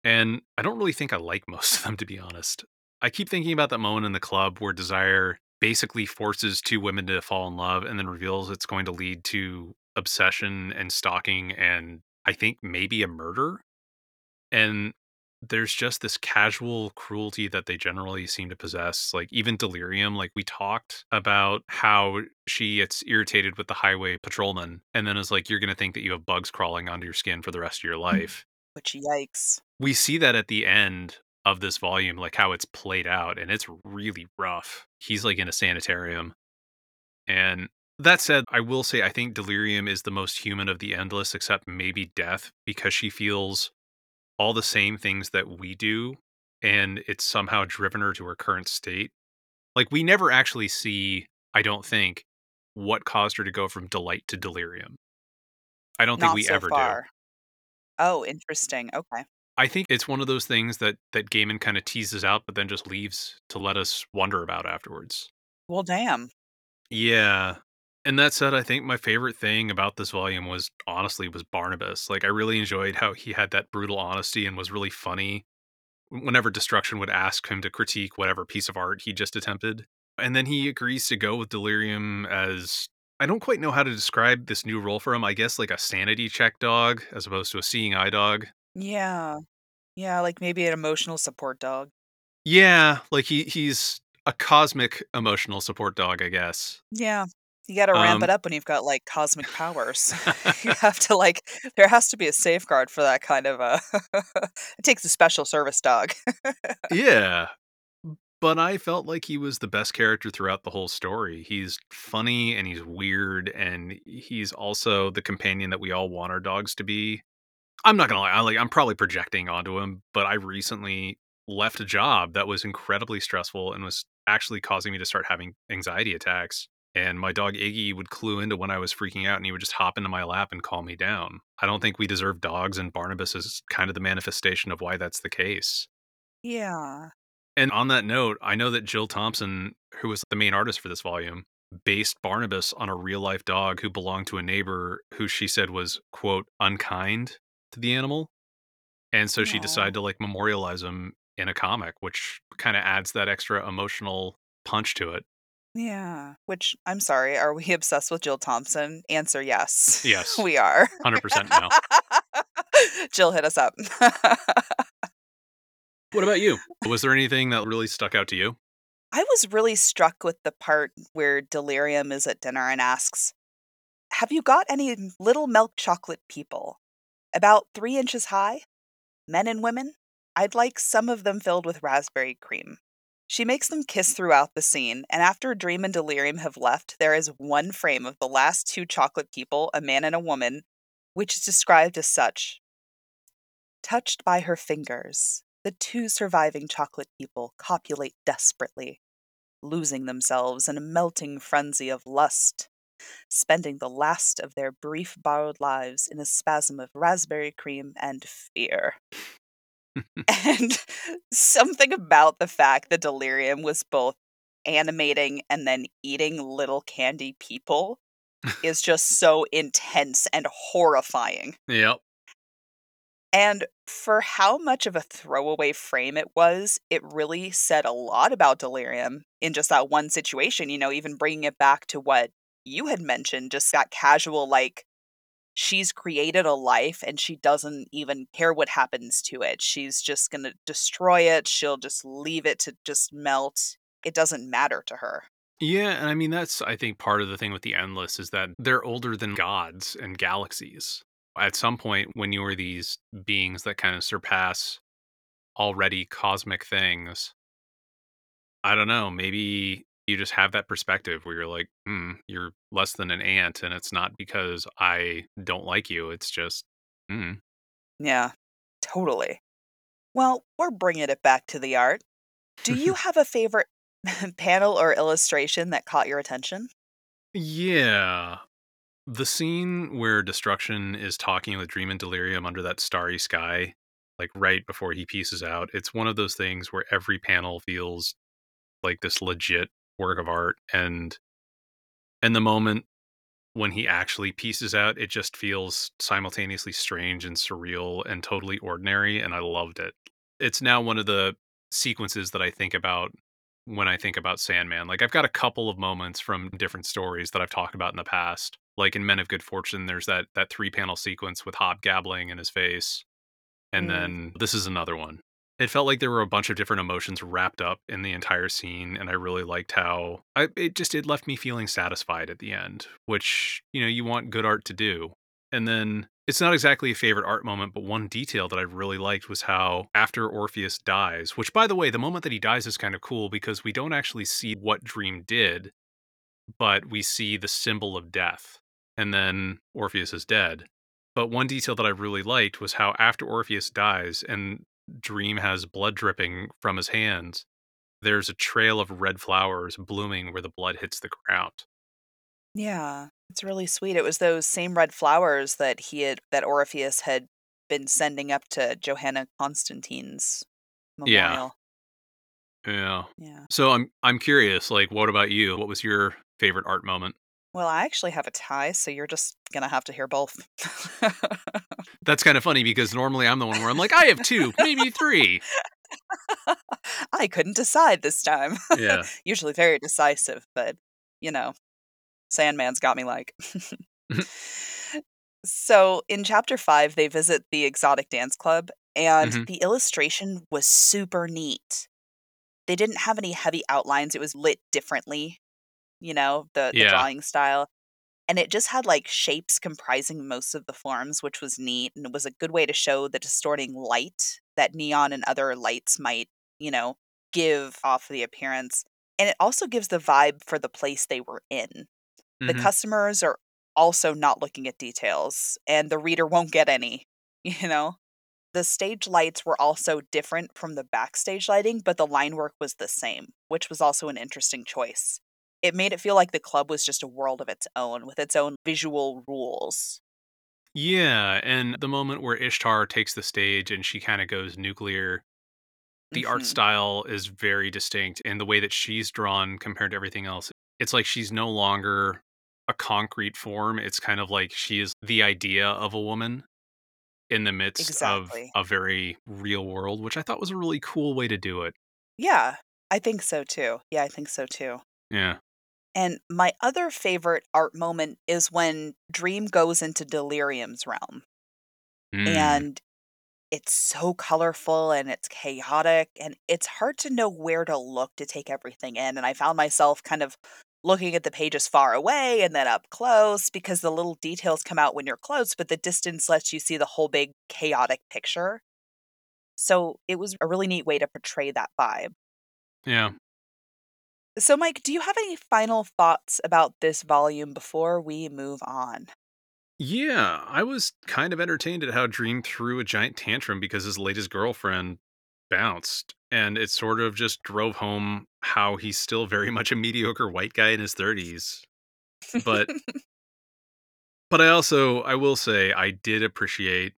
And I don't really think I like most of them, to be honest. I keep thinking about that moment in the club where Desire basically forces two women to fall in love and then reveals it's going to lead to obsession and stalking and I think maybe a murder. And there's just this casual cruelty that they generally seem to possess. Like even Delirium, like we talked about how she gets irritated with the highway patrolman and then is like, you're going to think that you have bugs crawling onto your skin for the rest of your mm. life. Which, yikes. We see that at the end of this volume, like how it's played out, and it's really rough. He's like in a sanitarium. And that said, I will say I think Delirium is the most human of the endless, except maybe Death, because she feels all the same things that we do, and it's somehow driven her to her current state. Like, we never actually see, I don't think, what caused her to go from delight to delirium. I don't think Not we so ever do. far. Oh, interesting. Okay. I think it's one of those things that that Gaiman kind of teases out, but then just leaves to let us wonder about afterwards. Well, damn. Yeah. And that said, I think my favorite thing about this volume was honestly was Barnabas. Like I really enjoyed how he had that brutal honesty and was really funny whenever Destruction would ask him to critique whatever piece of art he just attempted. And then he agrees to go with Delirium as I don't quite know how to describe this new role for him. I guess like a sanity check dog as opposed to a seeing eye dog. Yeah. Yeah, like maybe an emotional support dog. Yeah, like he he's a cosmic emotional support dog, I guess. Yeah. You gotta ramp Um it up when you've got, like, cosmic powers. You have to, like there has to be a safeguard for that kind of a it takes a special service dog. Yeah. But I felt like he was the best character throughout the whole story. He's funny and he's weird and he's also the companion that we all want our dogs to be. I'm not gonna lie, I like I'm probably projecting onto him, but I recently left a job that was incredibly stressful and was actually causing me to start having anxiety attacks. And my dog Iggy would clue into when I was freaking out and he would just hop into my lap and calm me down. I don't think we deserve dogs, and Barnabas is kind of the manifestation of why that's the case. Yeah. And on that note, I know that Jill Thompson, who was the main artist for this volume, based Barnabas on a real life dog who belonged to a neighbor who she said was, quote, unkind to the animal. And so she decided to like memorialize him in a comic, which kind of adds that extra emotional punch to it. Yeah. Which I'm sorry, are we obsessed with Jill Thompson? Answer, yes. Yes, We are. 100% now. Jill, hit us up. What about you? Was there anything that really stuck out to you? I was really struck with the part where Delirium is at dinner and asks, "Have you got any little milk chocolate people? About 3 inches high? Men and women? I'd like some of them filled with raspberry cream." She makes them kiss throughout the scene, and after Dream and Delirium have left, there is one frame of the last two chocolate people, a man and a woman, which is described as such. Touched by her fingers, the two surviving chocolate people copulate desperately, losing themselves in a melting frenzy of lust, spending the last of their brief borrowed lives in a spasm of raspberry cream and fear. And something about the fact that Delirium was both animating and then eating little candy people is just so intense and horrifying. Yep. And for how much of a throwaway frame it was, it really said a lot about Delirium in just that one situation, you know, even bringing it back to what you had mentioned, just that casual, like, she's created a life and she doesn't even care what happens to it. She's just gonna destroy it, she'll just leave it to just melt. It doesn't matter to her. Yeah, and I mean that's I think part of the thing with the endless is that they're older than gods and galaxies. At some point when you are these beings that kind of surpass already cosmic things, I don't know, maybe you just have that perspective where you're like, "Hmm, you're less than an ant and it's not because I don't like you, it's just mm." Yeah, totally. Well, we're bringing it back to the art. Do you have a favorite panel or illustration that caught your attention? Yeah. The scene where Destruction is talking with Dream and Delirium under that starry sky, like right before he pieces out, it's one of those things where every panel feels like this legit work of art. And and the moment when he actually pieces out, it just feels simultaneously strange and surreal and totally ordinary. And I loved it. It's now one of the sequences that I think about when I think about Sandman. Like I've got a couple of moments from different stories that I've talked about in the past. Like in Men of Good Fortune, there's that that three panel sequence with Hob Gadling in his face. And Mm, then this is another one. It felt like there were a bunch of different emotions wrapped up in the entire scene, and I really liked how I it just it left me feeling satisfied at the end, which, you know, you want good art to do. And then it's not exactly a favorite art moment, but one detail that I really liked was how after Orpheus dies, which by the way, the moment that he dies is kind of cool because we don't actually see what Dream did, but we see the symbol of death. And then Orpheus is dead. But one detail that I really liked was how after Orpheus dies and Dream has blood dripping from his hands, there's a trail of red flowers blooming where the blood hits the ground. yeah, it's really sweet. It was those same red flowers that he had that Orpheus had been sending up to Johanna Constantine's Yeah. Yeah. Yeah. So I'm I'm curious, like what about you? What was your favorite art moment? Well, I actually have a tie, so you're just gonna have to hear both. That's kind of funny because normally I'm the one where I'm like, I have two, maybe three. I couldn't decide this time. Yeah. Usually very decisive, but you know, Sandman's got me like. So in chapter five, they visit the exotic dance club, and Mhm. the illustration was super neat. They didn't have any heavy outlines, it was lit differently, you know, the the Yeah. drawing style. And it just had like shapes comprising most of the forms, which was neat. And it was a good way to show the distorting light that neon and other lights might, you know, give off the appearance. And it also gives the vibe for the place they were in. The Mhm. customers are also not looking at details, and the reader won't get any, you know? The stage lights were also different from the backstage lighting, but the line work was the same, which was also an interesting choice. It made it feel like the club was just a world of its own with its own visual rules. Yeah, and the moment where Ishtar takes the stage and she kinda goes nuclear, the art Mhm. style is very distinct in the way that she's drawn compared to everything else. It's like she's no longer a concrete form, it's kind of like she is the idea of a woman in the midst of a very real world, which I thought was a really cool way to do it. Yeah, I think so too. Yeah, I think so too. Yeah. And my other favorite art moment is when Dream goes into Delirium's realm. Mm. And it's so colorful and it's chaotic and it's hard to know where to look to take everything in. And I found myself kind of looking at the pages far away and then up close because the little details come out when you're close, but the distance lets you see the whole big chaotic picture. So it was a really neat way to portray that vibe. Yeah. So, Mike, do you have any final thoughts about this volume before we move on? Yeah, I was kind of entertained at how Dream threw a giant tantrum because his latest girlfriend bounced, and it sort of just drove home how he's still very much a mediocre white guy in his 30s. But but I also I will say I did appreciate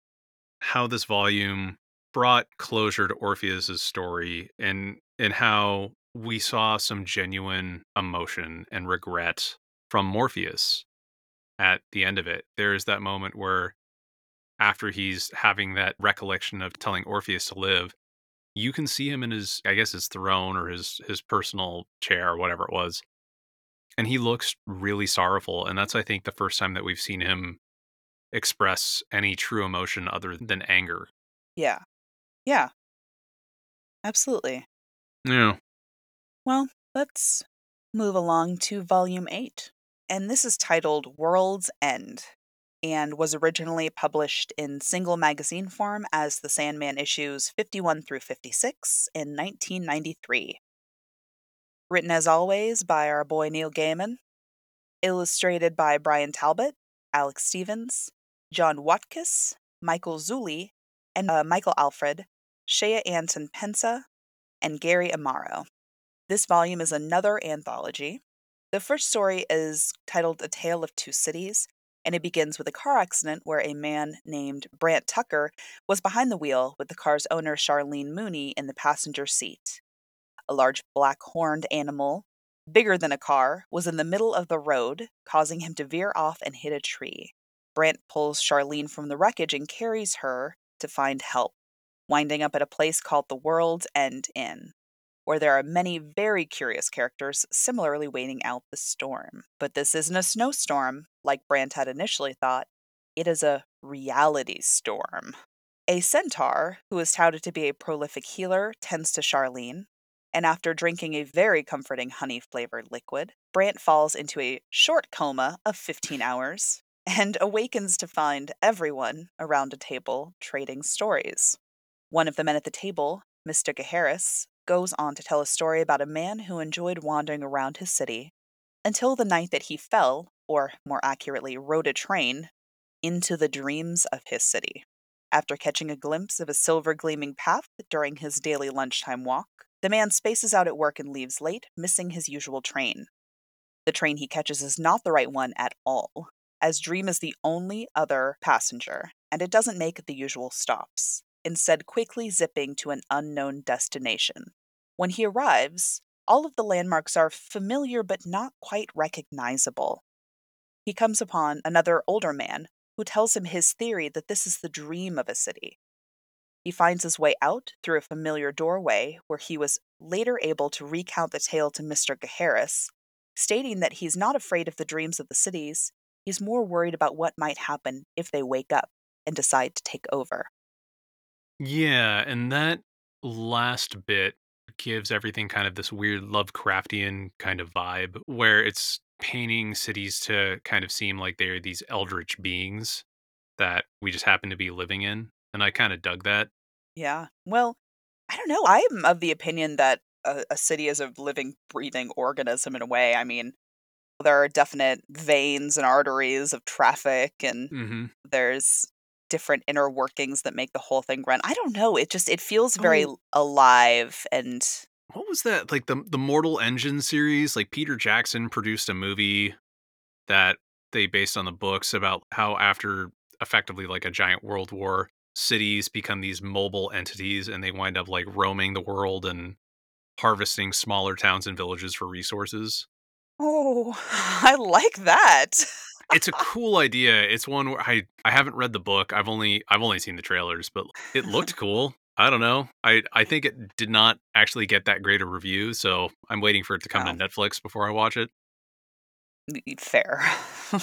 how this volume brought closure to Orpheus's story and and how we saw some genuine emotion and regret from Morpheus at the end of it. There's that moment where after he's having that recollection of telling Orpheus to live, you can see him in his I guess his throne or his his personal chair or whatever it was. And he looks really sorrowful. And that's I think the first time that we've seen him express any true emotion other than anger. yeah. Yeah, absolutely. Yeah. Well, let's move along to volume 8. And this is titled World's End and was originally published in single magazine form as the Sandman issues 51 through 56 in 1993. Written as always by our boy Neil Gaiman, illustrated by Bryan Talbot, Alec Stevens, John Watkiss, Michael Zulli, and uh, Michael Allred, Shea Anton Pensa, and Gary Amaro. This volume is another anthology. The first story is titled A Tale of Two Cities, and it begins with a car accident where a man named Brant Tucker was behind the wheel with the car's owner Charlene Mooney in the passenger seat. A large black horned animal, bigger than a car, was in the middle of the road, causing him to veer off and hit a tree. Brant pulls Charlene from the wreckage and carries her to find help, winding up at a place called the World's End Inn where there are many very curious characters similarly waiting out the storm. But this isn't a snowstorm, like Brant had initially thought. It is a reality storm. A centaur, who is touted to be a prolific healer, tends to Charlene, and after drinking a very comforting honey flavored liquid, Brant falls into a short coma of 15 hours and awakens to find everyone around a table trading stories. One of the men at the table, Mr. Gaheris, goes on to tell a story about a man who enjoyed wandering around his city until the night that he fell, or more accurately, rode a train, into the dreams of his city. After catching a glimpse of a silver gleaming path during his daily lunchtime walk, the man spaces out at work and leaves late, missing his usual train. The train he catches is not the right one at all, as Dream is the only other passenger, and it doesn't make the usual stops instead quickly zipping to an unknown destination. When he arrives, all of the landmarks are familiar but not quite recognizable. He comes upon another older man who tells him his theory that this is the dream of a city. He finds his way out through a familiar doorway where he was later able to recount the tale to Mr. Gaheris, stating that he's not afraid of the dreams of the cities he's more worried about what might happen if they wake up and decide to take over. Yeah, and that last bit gives everything kind of this weird Lovecraftian kind of vibe where it's painting cities to kind of seem like they're these eldritch beings that we just happen to be living in. And I kind of dug that. Yeah. Well, I don't know. I'm of the opinion that a, a city is a living, breathing organism in a way. I mean, there are definite veins and arteries of traffic, and hmm there's different inner workings that make the whole thing run. I don't know. It just it feels very Oh, alive and what was that? Like the the Mortal Engine series? Like Peter Jackson produced a movie that they based on the books about how after effectively like a giant world war, cities become these mobile entities and they wind up like roaming the world and harvesting smaller towns and villages for resources. oh, I like that. It's a cool idea. It's one where I I haven't read the book. I've only I've only seen the trailers, but it looked cool. I don't know. I I think it did not actually get that great a review, so I'm waiting for it to come to Oh, Netflix before I watch it. fair.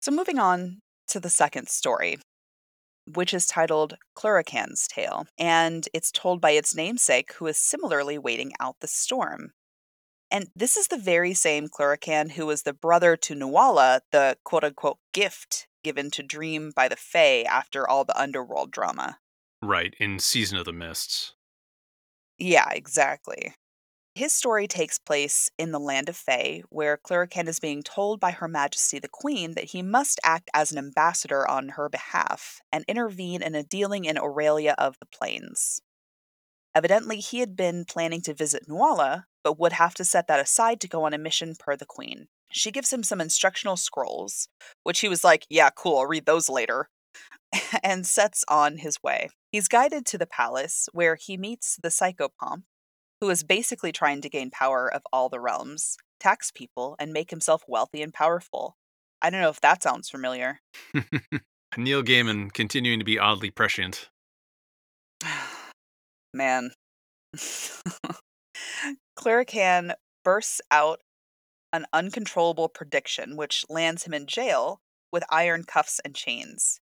so moving on to the second story, which is titled Cluracan's Tale, and it's told by its namesake, who is similarly waiting out the storm. And this is the very same Cluracan who was the brother to Nuala, the quote unquote gift given to Dream by the Fae after all the underworld drama. Right, in Season of the Mists. Yeah, exactly. His story takes place in the land of Fae, where Cluracan is being told by Her Majesty the Queen that he must act as an ambassador on her behalf and intervene in a dealing in Aurelia of the Plains. Evidently, he had been planning to visit Nuala, but would have to set that aside to go on a mission per the Queen. She gives him some instructional scrolls, which he was like, Yeah, cool, I'll read those later, and sets on his way. He's guided to the palace, where he meets the Psychopomp, who is basically trying to gain power of all the realms, tax people, and make himself wealthy and powerful. I don't know if that sounds familiar. Neil Gaiman continuing to be oddly prescient. Man. Cluracan bursts out an uncontrollable prediction, which lands him in jail with iron cuffs and chains.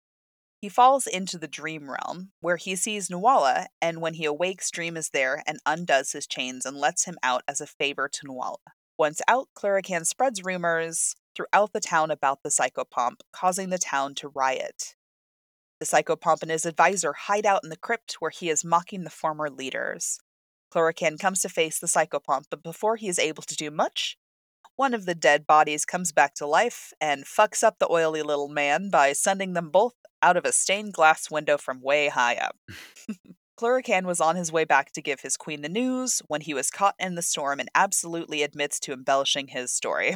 He falls into the dream realm, where he sees Nuala, and when he awakes, Dream is there and undoes his chains and lets him out as a favor to Nuala. Once out, Cluracan spreads rumors throughout the town about the Psychopomp, causing the town to riot. The Psychopomp and his advisor hide out in the crypt where he is mocking the former leaders. Cluracan comes to face the Psychopomp, but before he is able to do much, one of the dead bodies comes back to life and fucks up the oily little man by sending them both out of a stained glass window from way high up. Cluracan was on his way back to give his queen the news when he was caught in the storm and absolutely admits to embellishing his story.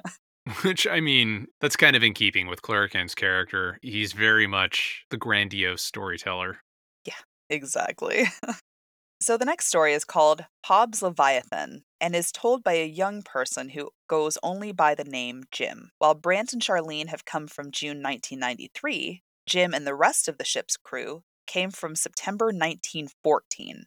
Which, I mean, that's kind of in keeping with Cluracan's character. He's very much the grandiose storyteller. Yeah, exactly. So the next story is called Hob's Leviathan and is told by a young person who goes only by the name Jim. While Brant and Charlene have come from June 1993, Jim and the rest of the ship's crew came from September 1914.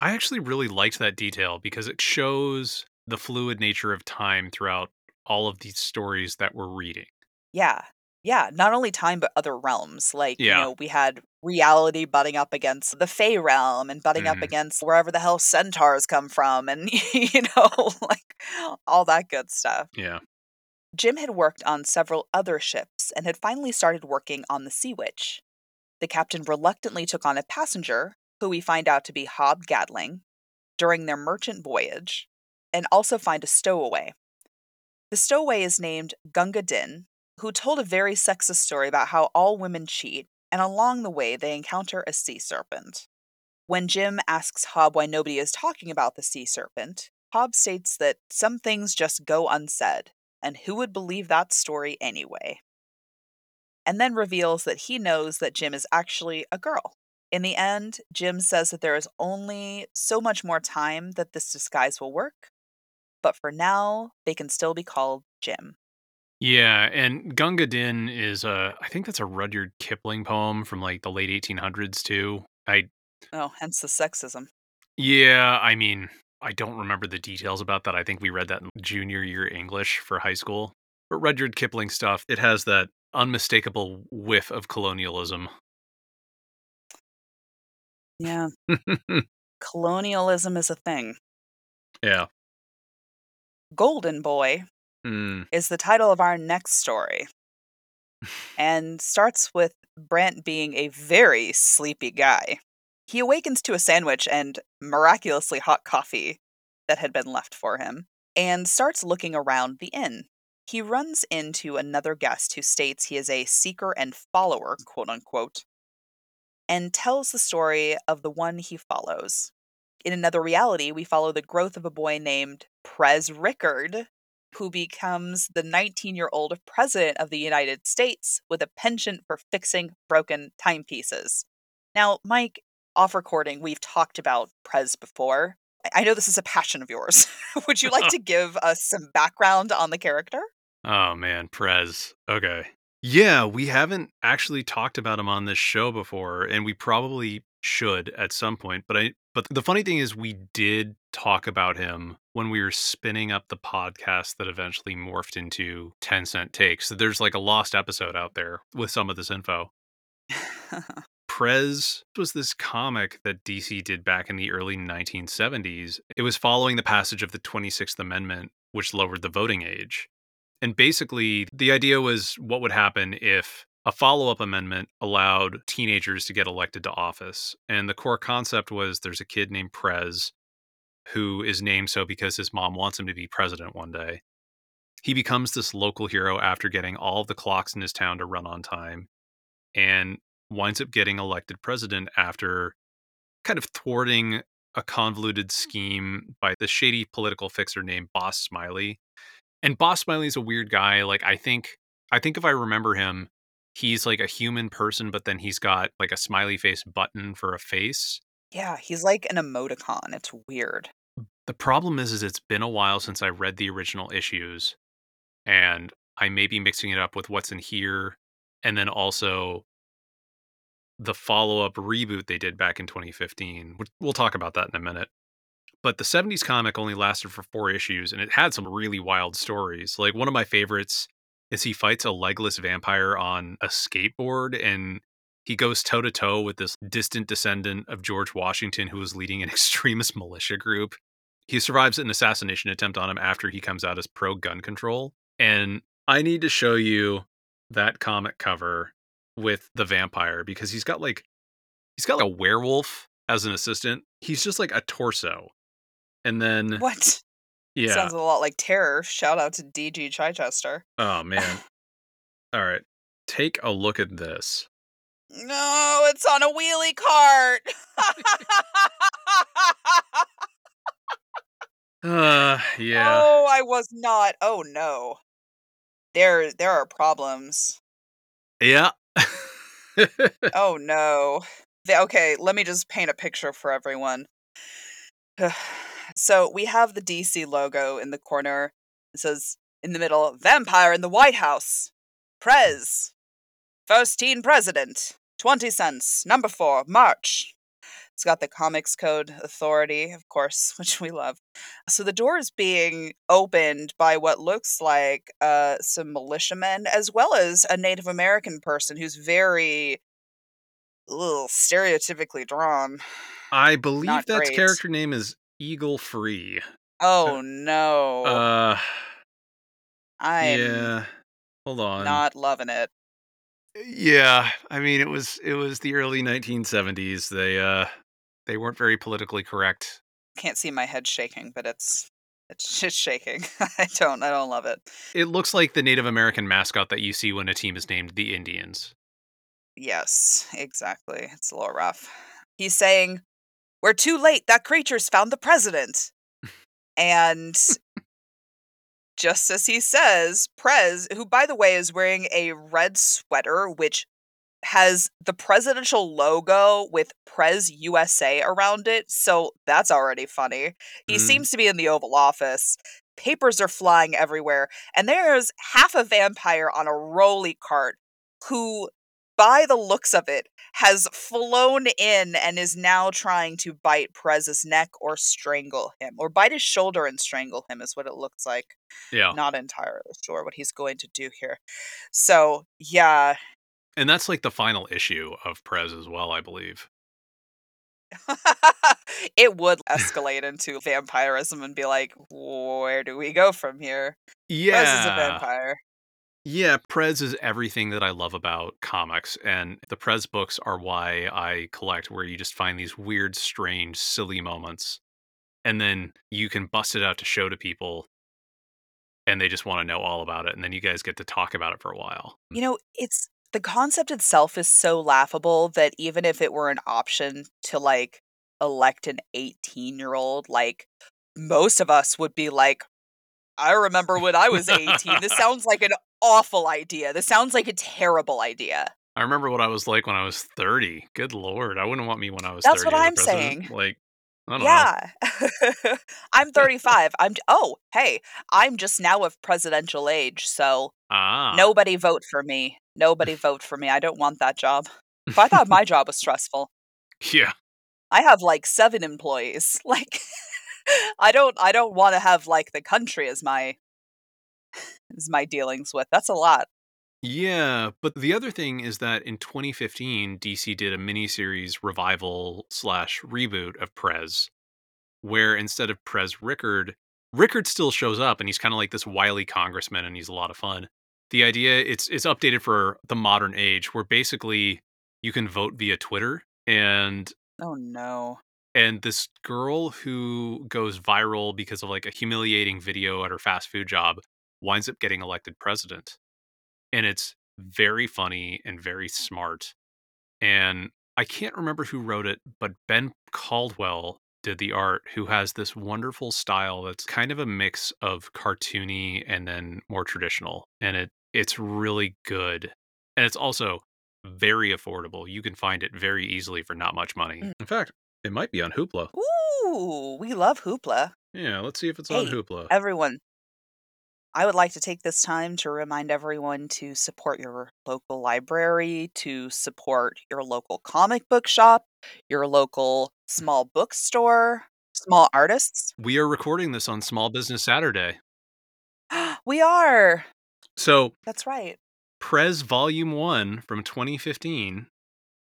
I actually really liked that detail because it shows the fluid nature of time throughout all of these stories that we're reading. Yeah. Yeah, not only time but other realms. Like, you Yeah. know, we had reality butting up against the Fey realm and butting up Mhm. against wherever the hell centaurs come from and you know, like all that good stuff. Yeah. Jim had worked on several other ships and had finally started working on the Sea Witch. The captain reluctantly took on a passenger, who we find out to be Hob Gadling, during their merchant voyage, and also find a stowaway. The stowaway is named Gunga Din, who told a very sexist story about how all women cheat, and along the way they encounter a sea serpent. When Jim asks Hob why nobody is talking about the sea serpent, Hob states that some things just go unsaid, and who would believe that story anyway? And then reveals that he knows that Jim is actually a girl. In the end, Jim says that there is only so much more time that this disguise will work, but for now, they can still be called Jim. Yeah, and Gunga Din is a I think that's a Rudyard Kipling poem from like the late 1800s too. I Oh, hence the sexism. yeah, I mean, I don't remember the details about that. I think we read that in junior year English for high school. But Rudyard Kipling stuff, it has that unmistakable whiff of colonialism. Yeah. Colonialism is a thing. yeah. Golden Boy Mm. is the title of our next story and starts with Brant being a very sleepy guy. He awakens to a sandwich and miraculously hot coffee that had been left for him and starts looking around the inn. He runs into another guest who states he is a seeker and follower, quote unquote, and tells the story of the one he follows. In another reality, we follow the growth of a boy named Prez Rickard, who becomes the 19 year old president of the United States with a penchant for fixing broken timepieces. Now, Mike, off recording, we've talked about Prez before. I- I know this is a passion of yours. Would you like to give us some background on the character? Oh man, Prez. Okay. Yeah, we haven't actually talked about him on this show before, and we probably should at some point. But I but the funny thing is we did talk about him when we were spinning up the podcast that eventually morphed into 10 cent takes. So there's like a lost episode out there with some of this info. Prez was this comic that DC did back in the early 1970s. It was following the passage of the 26th Amendment, which lowered the voting age. And basically, the idea was what would happen if a follow up amendment allowed teenagers to get elected to office. And the core concept was there's a kid named Prez who is named so because his mom wants him to be president one day. He becomes this local hero after getting all of the clocks in his town to run on time and winds up getting elected president after kind of thwarting a convoluted scheme by the shady political fixer named Boss Smiley. And Boss Smiley's a weird guy. Like I think I think if I remember him, he's like a human person, but then he's got like a smiley face button for a face. yeah, he's like an emoticon. It's weird. The problem is is it's been a while since I read the original issues and I may be mixing it up with what's in here and then also the follow-up reboot they did back in 2015. We'll- talk about that in a minute. But the 70s comic only lasted for 4 issues and it had some really wild stories. Like one of my favorites is he fights a legless vampire on a skateboard and he goes toe to toe with this distant descendant of George Washington who was leading an extremist militia group. He survives an assassination attempt on him after he comes out as pro gun control. And I need to show you that comic cover with the vampire because he's got like he's got like a werewolf as an assistant. He's just like a torso. And then What? yeah. Sounds a lot like terror. Shout out to DG Chichester. oh man. All right. Take a look at this. No, it's on a wheelie cart. Uh yeah. Oh, I was not. Oh no. There there are problems. Yeah. Oh no. The- Okay, let me just paint a picture for everyone. so we have the DC logo in the corner. It says in the middle, Vampire in the White House. Prez. First teen president. 20 cents. Number four, March. It's got the Comics Code Authority, of course, which we love. So the door is being opened by what looks like uh, some militiamen, as well as a Native American person who's very ugh, stereotypically drawn. I believe Not that great. character name is Eagle Free. Oh no. Uh I'm yeah. Hold on. not loving it. Yeah, I mean it was it was the early 1970s. They uh they weren't very politically correct. Can't see my head shaking, but it's it's just shaking. I don't I don't love it. It looks like the Native American mascot that you see when a team is named the Indians. Yes, exactly. It's a little rough. He's saying, We're too late. That creature's found the president. and just as he says, Prez, who by the way is wearing a red sweater, which has the presidential logo with Prez USA around it. So that's already funny. He Mm. seems to be in the Oval Office. Papers are flying everywhere. And there's half a vampire on a rolly cart who by the looks of it, has flown in and is now trying to bite Prez's neck or strangle him, or bite his shoulder and strangle him, is what it looks like. Yeah. Not entirely sure what he's going to do here. So, yeah. And that's like the final issue of Prez as well, I believe. it would escalate into vampirism and be like, where do we go from here? Yeah. Prez is a vampire. Yeah, Prez is everything that I love about comics, and the Prez books are why I collect, where you just find these weird, strange, silly moments, and then you can bust it out to show to people, and they just want to know all about it, and then you guys get to talk about it for a while. You know, it's the concept itself is so laughable that even if it were an option to like elect an 18 year old, like most of us would be like, I remember when I was 18. this sounds like an awful idea. This sounds like a terrible idea. I remember what I was like when I was 30. Good lord. I wouldn't want me when I was That's 30 what as a I'm president. saying. Like, I don't know. Yeah. I'm 35. I'm oh, hey, I'm just now of presidential age, so Ah. nobody vote for me. Nobody vote for me. I don't want that job. If I thought my job was stressful, Yeah. I have like 7 employees. Like I don't I don't want to have like the country as my as my dealings with. That's a lot. Yeah, but the other thing is that in 2015, DC did a miniseries revival slash reboot of Prez, where instead of Prez Rickard, Rickard still shows up and he's kind of like this wily congressman and he's a lot of fun. The idea it's it's updated for the modern age where basically you can vote via Twitter and Oh no. and this girl who goes viral because of like a humiliating video at her fast food job winds up getting elected president. And it's very funny and very smart. And i can't remember who wrote it but ben caldwell did the art who has this wonderful style that's kind of a mix of cartoony and then more traditional. And it it's really good and it's also very affordable you can find it very easily for not much money Mm. in fact it might be on hoopla Ooh, we love hoopla. yeah let's see if it's on hoopla Everyone, I would like to take this time to remind everyone to support your local library, to support your local comic book shop, your local small bookstore, small artists. we are recording this on small business saturday we are. So That's right. Prez Volume 1 from 2015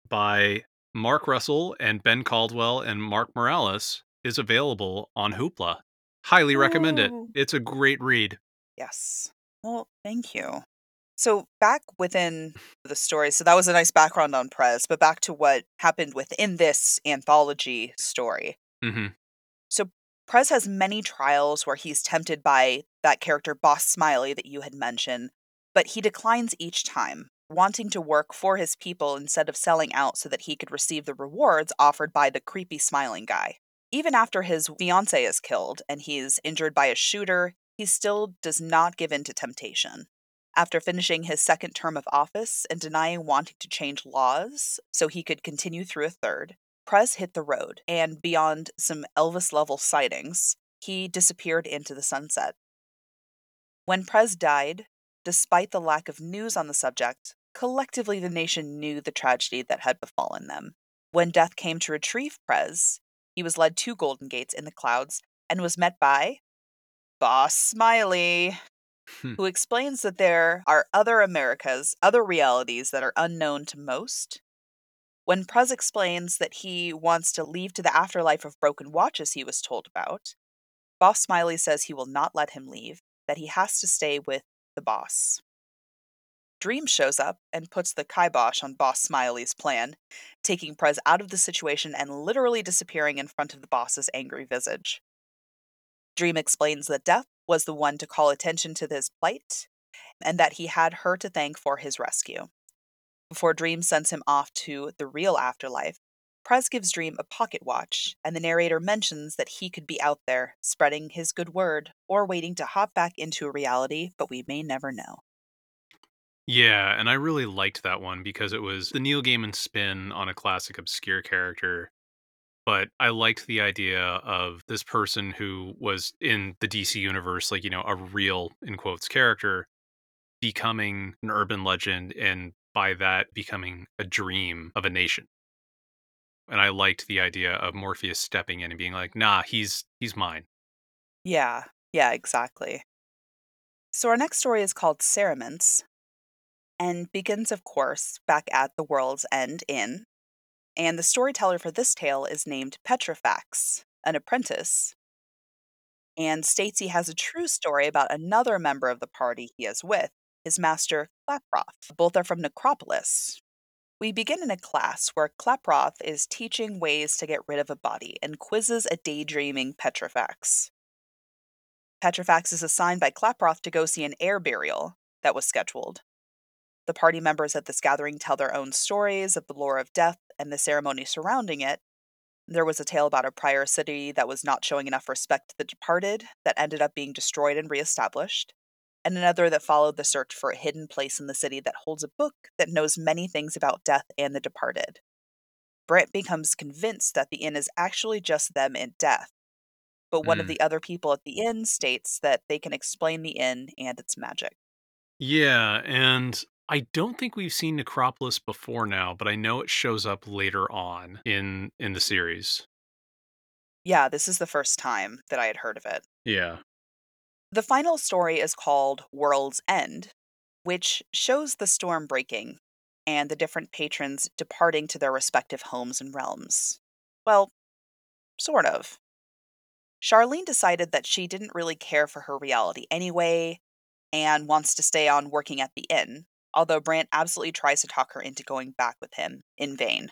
by Mark Russell and Ben Caldwell and Mark Morales is available on Hoopla. Highly recommend it. It's a great read. Yes. Well, thank you. So, back within the story, so that was a nice background on Prez, but back to what happened within this anthology story. hmm Prez has many trials where he's tempted by that character Boss Smiley that you had mentioned, but he declines each time, wanting to work for his people instead of selling out so that he could receive the rewards offered by the creepy smiling guy. Even after his fiance is killed and he's injured by a shooter, he still does not give in to temptation. After finishing his second term of office and denying wanting to change laws so he could continue through a third, Prez hit the road, and beyond some Elvis level sightings, he disappeared into the sunset. When Prez died, despite the lack of news on the subject, collectively the nation knew the tragedy that had befallen them. When death came to retrieve Prez, he was led to Golden Gates in the clouds and was met by Boss Smiley, Hmm. who explains that there are other Americas, other realities that are unknown to most. When Prez explains that he wants to leave to the afterlife of broken watches he was told about, Boss Smiley says he will not let him leave, that he has to stay with the boss. Dream shows up and puts the kibosh on Boss Smiley's plan, taking Prez out of the situation and literally disappearing in front of the boss's angry visage. Dream explains that Death was the one to call attention to his plight and that he had her to thank for his rescue. Before Dream sends him off to the real afterlife, Prez gives Dream a pocket watch, and the narrator mentions that he could be out there, spreading his good word, or waiting to hop back into a reality, but we may never know. Yeah, and I really liked that one because it was the Neil Gaiman spin on a classic obscure character. But I liked the idea of this person who was in the DC universe, like, you know, a real, in quotes, character becoming an urban legend and by that becoming a dream of a nation. And I liked the idea of Morpheus stepping in and being like, "Nah, he's he's mine." Yeah, yeah, exactly. So our next story is called Cerements and begins, of course, back at the World's End Inn. And the storyteller for this tale is named Petrefax, an apprentice, and states he has a true story about another member of the party he is with, his master Klaproth. Both are from Necropolis. We begin in a class where Klaproth is teaching ways to get rid of a body and quizzes a daydreaming Petrefax. Petrefax is assigned by Klaproth to go see an air burial that was scheduled. The party members at this gathering tell their own stories of the lore of death and the ceremony surrounding it. There was a tale about a prior city that was not showing enough respect to the departed that ended up being destroyed and reestablished, and another that followed the search for a hidden place in the city that holds a book that knows many things about death and the departed. Brant becomes convinced that the inn is actually just them and death, but one of Mm. the other people at the inn states that they can explain the inn and its magic. Yeah, and I don't think we've seen Necropolis before now, but I know it shows up later on in in the series. Yeah, this is the first time that I had heard of it. Yeah. The final story is called World's End, which shows the storm breaking and the different patrons departing to their respective homes and realms. Well, sort of. Charlene decided that she didn't really care for her reality anyway and wants to stay on working at the inn, although Brant absolutely tries to talk her into going back with him in vain.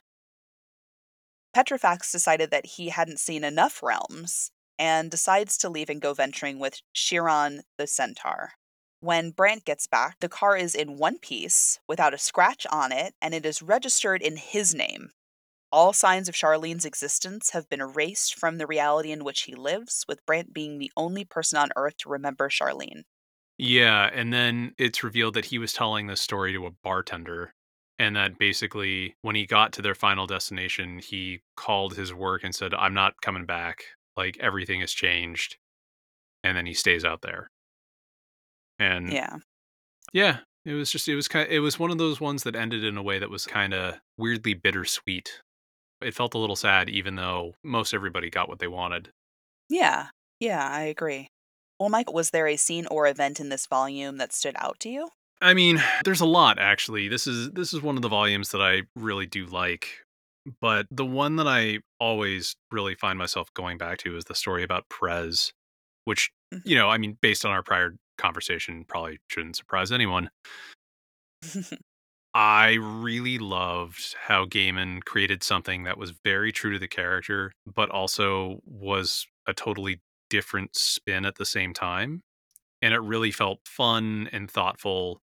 Petrefax decided that he hadn't seen enough realms and decides to leave and go venturing with Chiron the centaur. When Brant gets back, the car is in one piece without a scratch on it and it is registered in his name. All signs of Charlene's existence have been erased from the reality in which he lives, with Brant being the only person on Earth to remember Charlene. Yeah, and then it's revealed that he was telling this story to a bartender and that basically when he got to their final destination, he called his work and said, "I'm not coming back. Like everything has changed." And then he stays out there. And Yeah. yeah, it was just it was kind of, it was one of those ones that ended in a way that was kind of weirdly bittersweet. It felt a little sad even though most everybody got what they wanted. Yeah. Yeah, I agree. Well, Mike, was there a scene or event in this volume that stood out to you? I mean, there's a lot actually. This is this is one of the volumes that I really do like. But the one that I always really find myself going back to is the story about Prez, which, Mhm. you know, I mean, based on our prior conversation, probably shouldn't surprise anyone. I really loved how Gaiman created something that was very true to the character, but also was a totally different spin at the same time. And it really felt fun and thoughtful.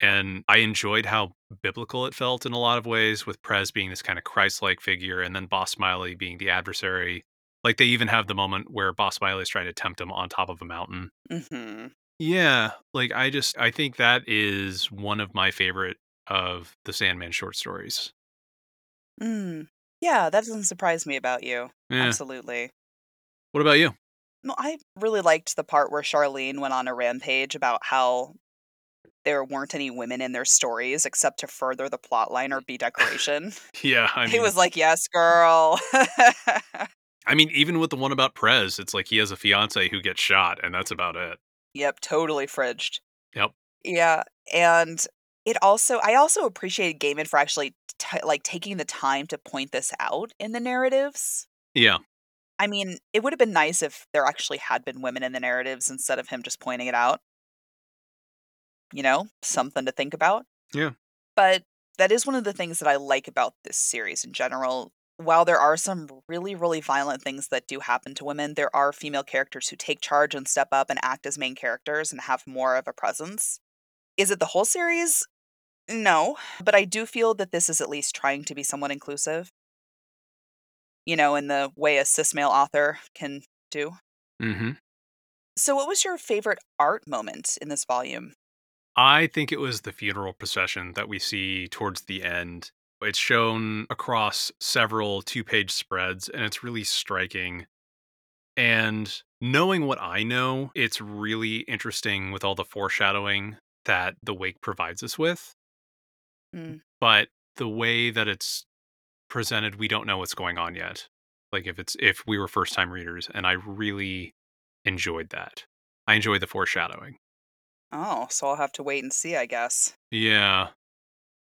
And I enjoyed how biblical it felt in a lot of ways, with Prez being this kind of Christ like figure and then Boss Smiley being the adversary. Like they even have the moment where Boss Smiley is trying to tempt him on top of a mountain. hmm Yeah, like I just I think that is one of my favorite of the Sandman short stories. Mm. Yeah, that doesn't surprise me about you. Yeah. Absolutely. What about you? No, I really liked the part where Charlene went on a rampage about how there weren't any women in their stories except to further the plot line or be decoration. Yeah, I he was like, "Yes, girl." I mean, even with the one about Prez, it's like he has a fiance who gets shot, and that's about it. yep, totally fridged. Yep. Yeah, and it also I also appreciated Gaiman for actually t- like taking the time to point this out in the narratives. Yeah. I mean, it would have been nice if there actually had been women in the narratives instead of him just pointing it out. You know, something to think about. Yeah. But that is one of the things that I like about this series in general. While there are some really, really violent things that do happen to women, there are female characters who take charge and step up and act as main characters and have more of a presence. Is it the whole series? No, but I do feel that this is at least trying to be somewhat inclusive. You know, in the way a cis male author can do. Mm-hmm. So, what was your favorite art moment in this volume? I think it was the funeral procession that we see towards the end. It's shown across several two page spreads, and it's really striking. And knowing what I know, it's really interesting with all the foreshadowing that the wake provides us with. Mm. but the way that it's presented, we don't know what's going on yet. Like if it's if we were first time readers, and I really enjoyed that. I enjoyed the foreshadowing. Oh, so I'll have to wait and see, I guess. Yeah.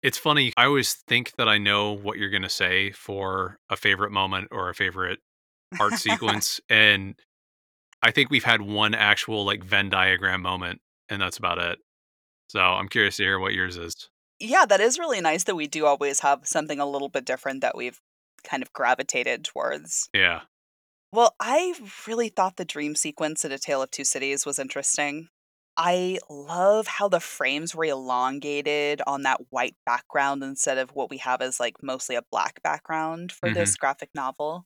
It's funny. I always think that I know what you're going to say for a favorite moment or a favorite art sequence. And I think we've had one actual like Venn diagram moment, and that's about it. So I'm curious to hear what yours is. Yeah, that is really nice that we do always have something a little bit different that we've kind of gravitated towards. Yeah. Well, I really thought the dream sequence in A Tale of Two Cities was interesting. I love how the frames were elongated on that white background instead of what we have as like mostly a black background for hmm this graphic novel.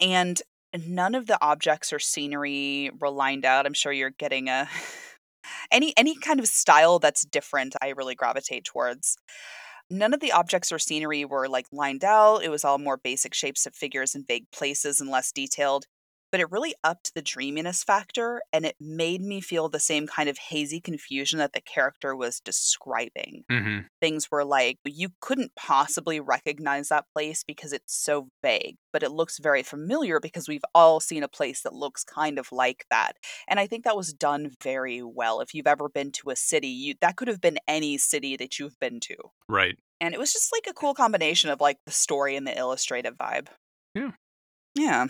And none of the objects or scenery were lined out. I'm sure you're getting a any any kind of style that's different, I really gravitate towards. None of the objects or scenery were like lined out. It was all more basic shapes of figures and vague places and less detailed. But it really upped the dreaminess factor and it made me feel the same kind of hazy confusion that the character was describing. hmm Things were like, you couldn't possibly recognize that place because it's so vague, but it looks very familiar because we've all seen a place that looks kind of like that. And I think that was done very well. If you've ever been to a city, you that could have been any city that you've been to. Right. And it was just like a cool combination of like the story and the illustrative vibe. Yeah. Yeah.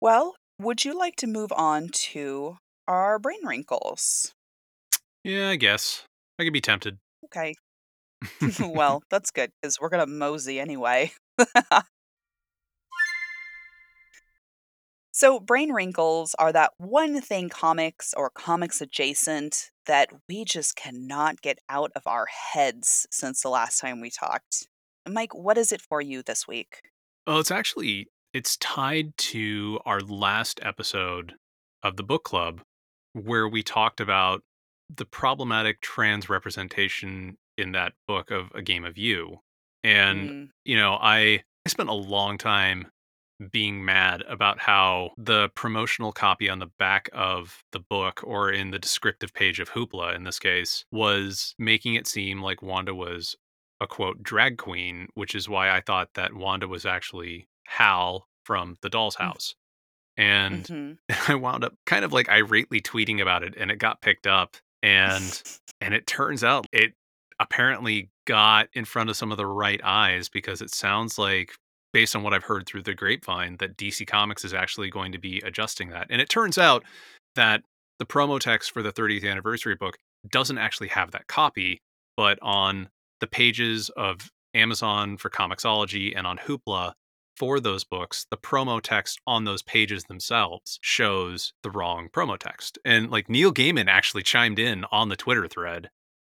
Well, would you like to move on to our brain wrinkles? Yeah, I guess. I could be tempted. Okay. well, that's good because we're going to mosey anyway. So, brain wrinkles are that one thing comics or comics adjacent that we just cannot get out of our heads since the last time we talked. Mike, what is it for you this week? Oh, it's actually it's tied to our last episode of the book club where we talked about the problematic trans representation in that book of A Game of You. And Mm, you know, I I spent a long time being mad about how the promotional copy on the back of the book or in the descriptive page of Hoopla in this case was making it seem like Wanda was a quote drag queen, which is why I thought that Wanda was actually Hal from the doll's mm, house. And mhm. I wound up kind of like irately tweeting about it and it got picked up and and it turns out it apparently got in front of some of the right eyes because it sounds like based on what I've heard through the grapevine that DC Comics is actually going to be adjusting that. And it turns out that the promo text for the 30th anniversary book doesn't actually have that copy, but on the pages of Amazon for Comixology and on Hoopla for those books, the promo text on those pages themselves shows the wrong promo text. And like Neil Gaiman actually chimed in on the Twitter thread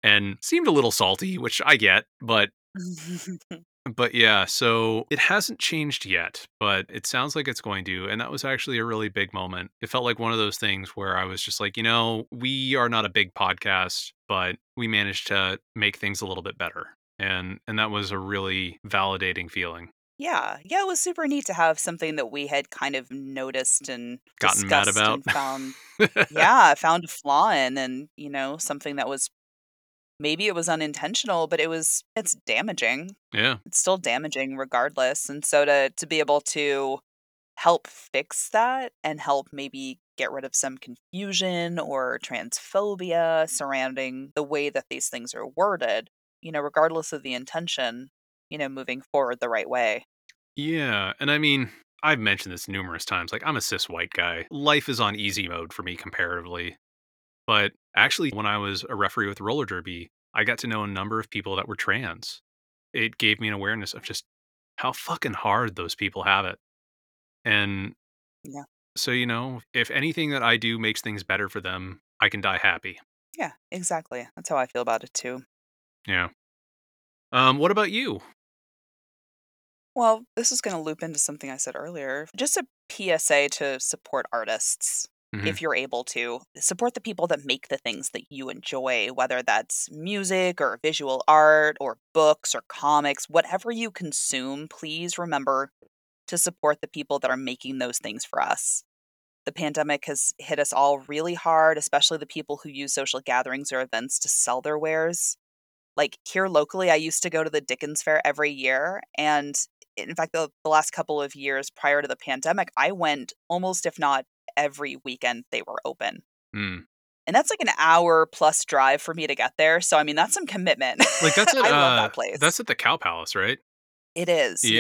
and seemed a little salty, which I get, but but yeah, so it hasn't changed yet, but it sounds like it's going to. And that was actually a really big moment. It felt like one of those things where I was just like, you know, we are not a big podcast, but we managed to make things a little bit better. And and that was a really validating feeling. Yeah, yeah, it was super neat to have something that we had kind of noticed and Gotten mad discussed about. and found, yeah, found a flaw in, and you know, something that was maybe it was unintentional, but it was it's damaging. yeah. It's still damaging regardless. And so to to be able to help fix that and help maybe get rid of some confusion or transphobia surrounding the way that these things are worded, you know, regardless of the intention, you know, moving forward the right way. Yeah, and I mean, I've mentioned this numerous times. Like, I'm a cis white guy. Life is on easy mode for me comparatively. But actually, when I was a referee with roller derby, I got to know a number of people that were trans. It gave me an awareness of just how fucking hard those people have it. And Yeah. so, you know, if anything that I do makes things better for them, I can die happy. Yeah, exactly. That's how I feel about it too. Yeah. Um, what about you? Well, this is going to loop into something I said earlier. Just a PSA to support artists hmm if you're able to. Support the people that make the things that you enjoy, whether that's music or visual art or books or comics, whatever you consume, please remember to support the people that are making those things for us. The pandemic has hit us all really hard, especially the people who use social gatherings or events to sell their wares. Like here locally, I used to go to the Dickens Fair every year. And in fact, the, the last couple of years prior to the pandemic, I went almost, if not every weekend they were open. Mm. And that's like an hour plus drive for me to get there. So, I mean, that's some commitment. Like that's at I love uh, that place. that's at the Cow Palace, right? it is. yeah.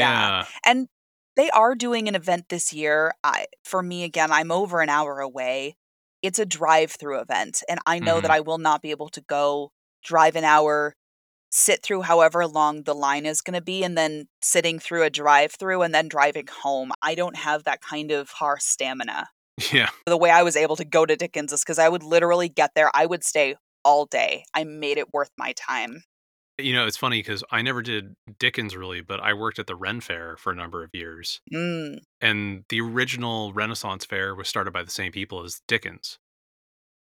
Yeah. And they are doing an event this year. I, for me, again, I'm over an hour away. It's a drive through event. And I know that Mhm. I will not be able to go drive an hour, sit through however long the line is going to be, and then sitting through a drive through and then driving home. I don't have that kind of car stamina. Yeah. The way I was able to go to Dickens is because I would literally get there, I would stay all day. I made it worth my time. You know, it's funny because I never did Dickens really, but I worked at the Ren Fair for a number of years. Mm, And the original Renaissance Fair was started by the same people as Dickens.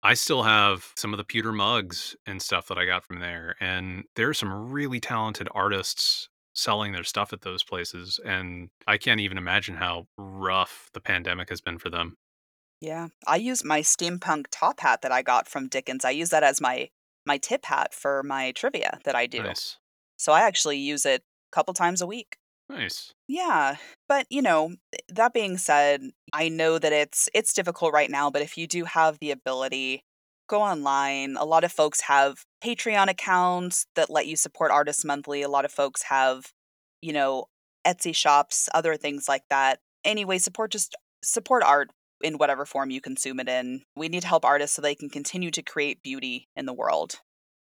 I still have some of the pewter mugs and stuff that I got from there. And there are some really talented artists selling their stuff at those places. And I can't even imagine how rough the pandemic has been for them. yeah. I use my steampunk top hat that I got from Dickens. I use that as my my tip hat for my trivia that I do. Nice. So I actually use it a couple times a week. Nice. Yeah, but you know, that being said, I know that it's it's difficult right now, but if you do have the ability, go online. A lot of folks have Patreon accounts that let you support artists monthly. A lot of folks have, you know, Etsy shops, other things like that. Anyway, support just support art in whatever form you consume it in. We need to help artists so they can continue to create beauty in the world.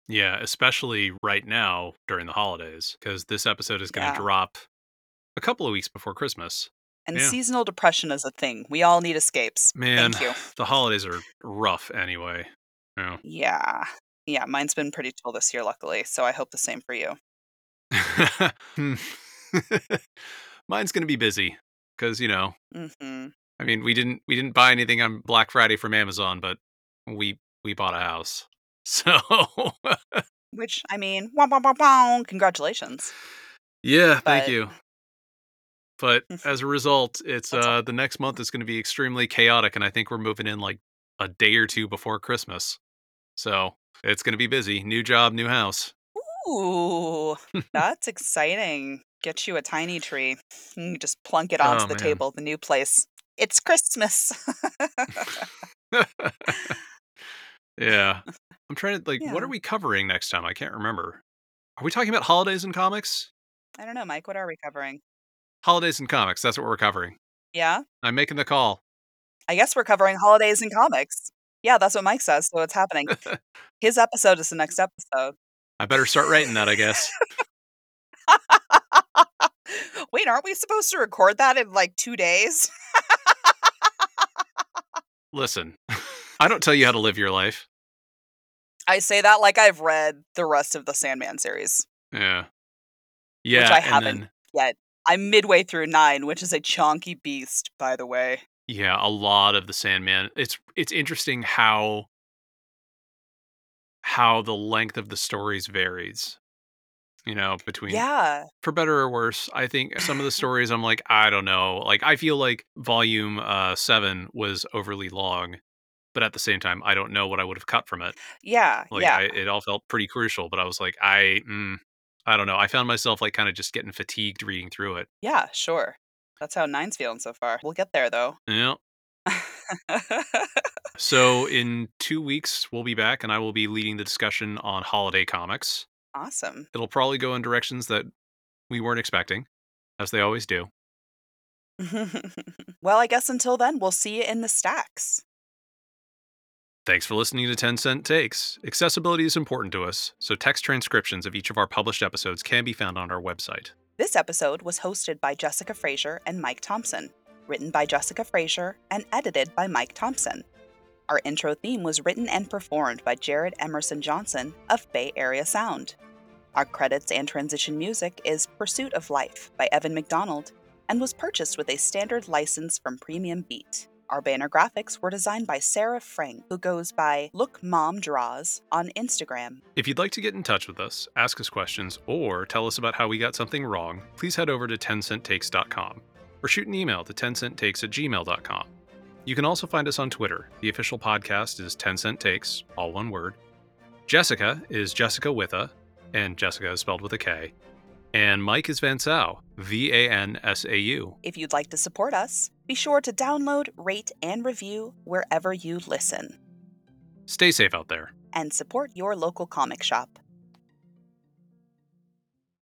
Yeah, especially right now during the holidays, because this episode is going to Yeah. drop a couple of weeks before Christmas. And Yeah. seasonal depression is a thing. We all need escapes. Man, Thank you. the holidays are rough anyway. Yeah. Yeah. Yeah, mine's been pretty chill this year, luckily. So I hope the same for you. Mine's going to be busy because, you know, hmm I mean, we didn't we didn't buy anything on Black Friday from Amazon, but we we bought a house. So, Which, I mean, wah, wah, wah, wah, congratulations. yeah, thank you. But as a result, it's uh the next month is going to be extremely chaotic and I think we're moving in like a day or two before Christmas. So, it's going to be busy. New job, new house. Ooh, that's exciting. Get you a tiny tree. You just plunk it onto Oh, the man. table, the new place. It's Christmas. yeah. I'm trying to like what are we covering next time? I can't remember. Are we talking about holidays and comics? I don't know, Mike. What are we covering? Holidays and comics. That's what we're covering. Yeah? I'm making the call. I guess we're covering holidays and comics. Yeah, that's what Mike says. So it's happening. His episode is the next episode. I better start writing that, I guess. Wait, aren't we supposed to record that in like two days? Listen, I don't tell you how to live your life. I say that like I've read the rest of the Sandman series. Yeah. Yeah. Which I haven't. then- Yet I'm midway through nine, which is a chonky beast, by the way. yeah, a lot of the Sandman. It's it's interesting how how the length of the stories varies. You know, between Yeah. for better or worse. I think some of the stories I'm like, I don't know. Like I feel like volume uh 7 was overly long, but at the same time, I don't know what I would have cut from it. Yeah. Like yeah. I, it all felt pretty crucial, but I was like, I mm, I don't know. I found myself like kind of just getting fatigued reading through it. yeah, sure. That's how nine's feeling so far. We'll get there though. Yeah. So in 2 weeks we'll be back and I will be leading the discussion on holiday comics. awesome. It'll probably go in directions that we weren't expecting, as they always do. well, I guess until then, we'll see you in the stacks. Thanks for listening to 10 Cent Takes. Accessibility is important to us, so text transcriptions of each of our published episodes can be found on our website. This episode was hosted by Jessica Frazier and Mike Thompson, written by Jessica Frazier, and edited by Mike Thompson. Our intro theme was written and performed by Jared Emerson Johnson of Bay Area Sound. Our credits and transition music is Pursuit of Life by Evan McDonald and was purchased with a standard license from Premium Beat. Our banner graphics were designed by Sarah Frank, who goes by Look Mom Draws on Instagram. If you'd like to get in touch with us, ask us questions, or tell us about how we got something wrong, please head over to 10centtakes.com or shoot an email to 10centtakes at gmail.com. You can also find us on Twitter. The official podcast is 10 Cent Takes, all one word. Jessica is Jessica Witha, and Jessica is spelled with a K. And Mike is Van Sau, V A N S A U. If you'd like to support us, be sure to download, rate, and review wherever you listen. Stay safe out there. And support your local comic shop.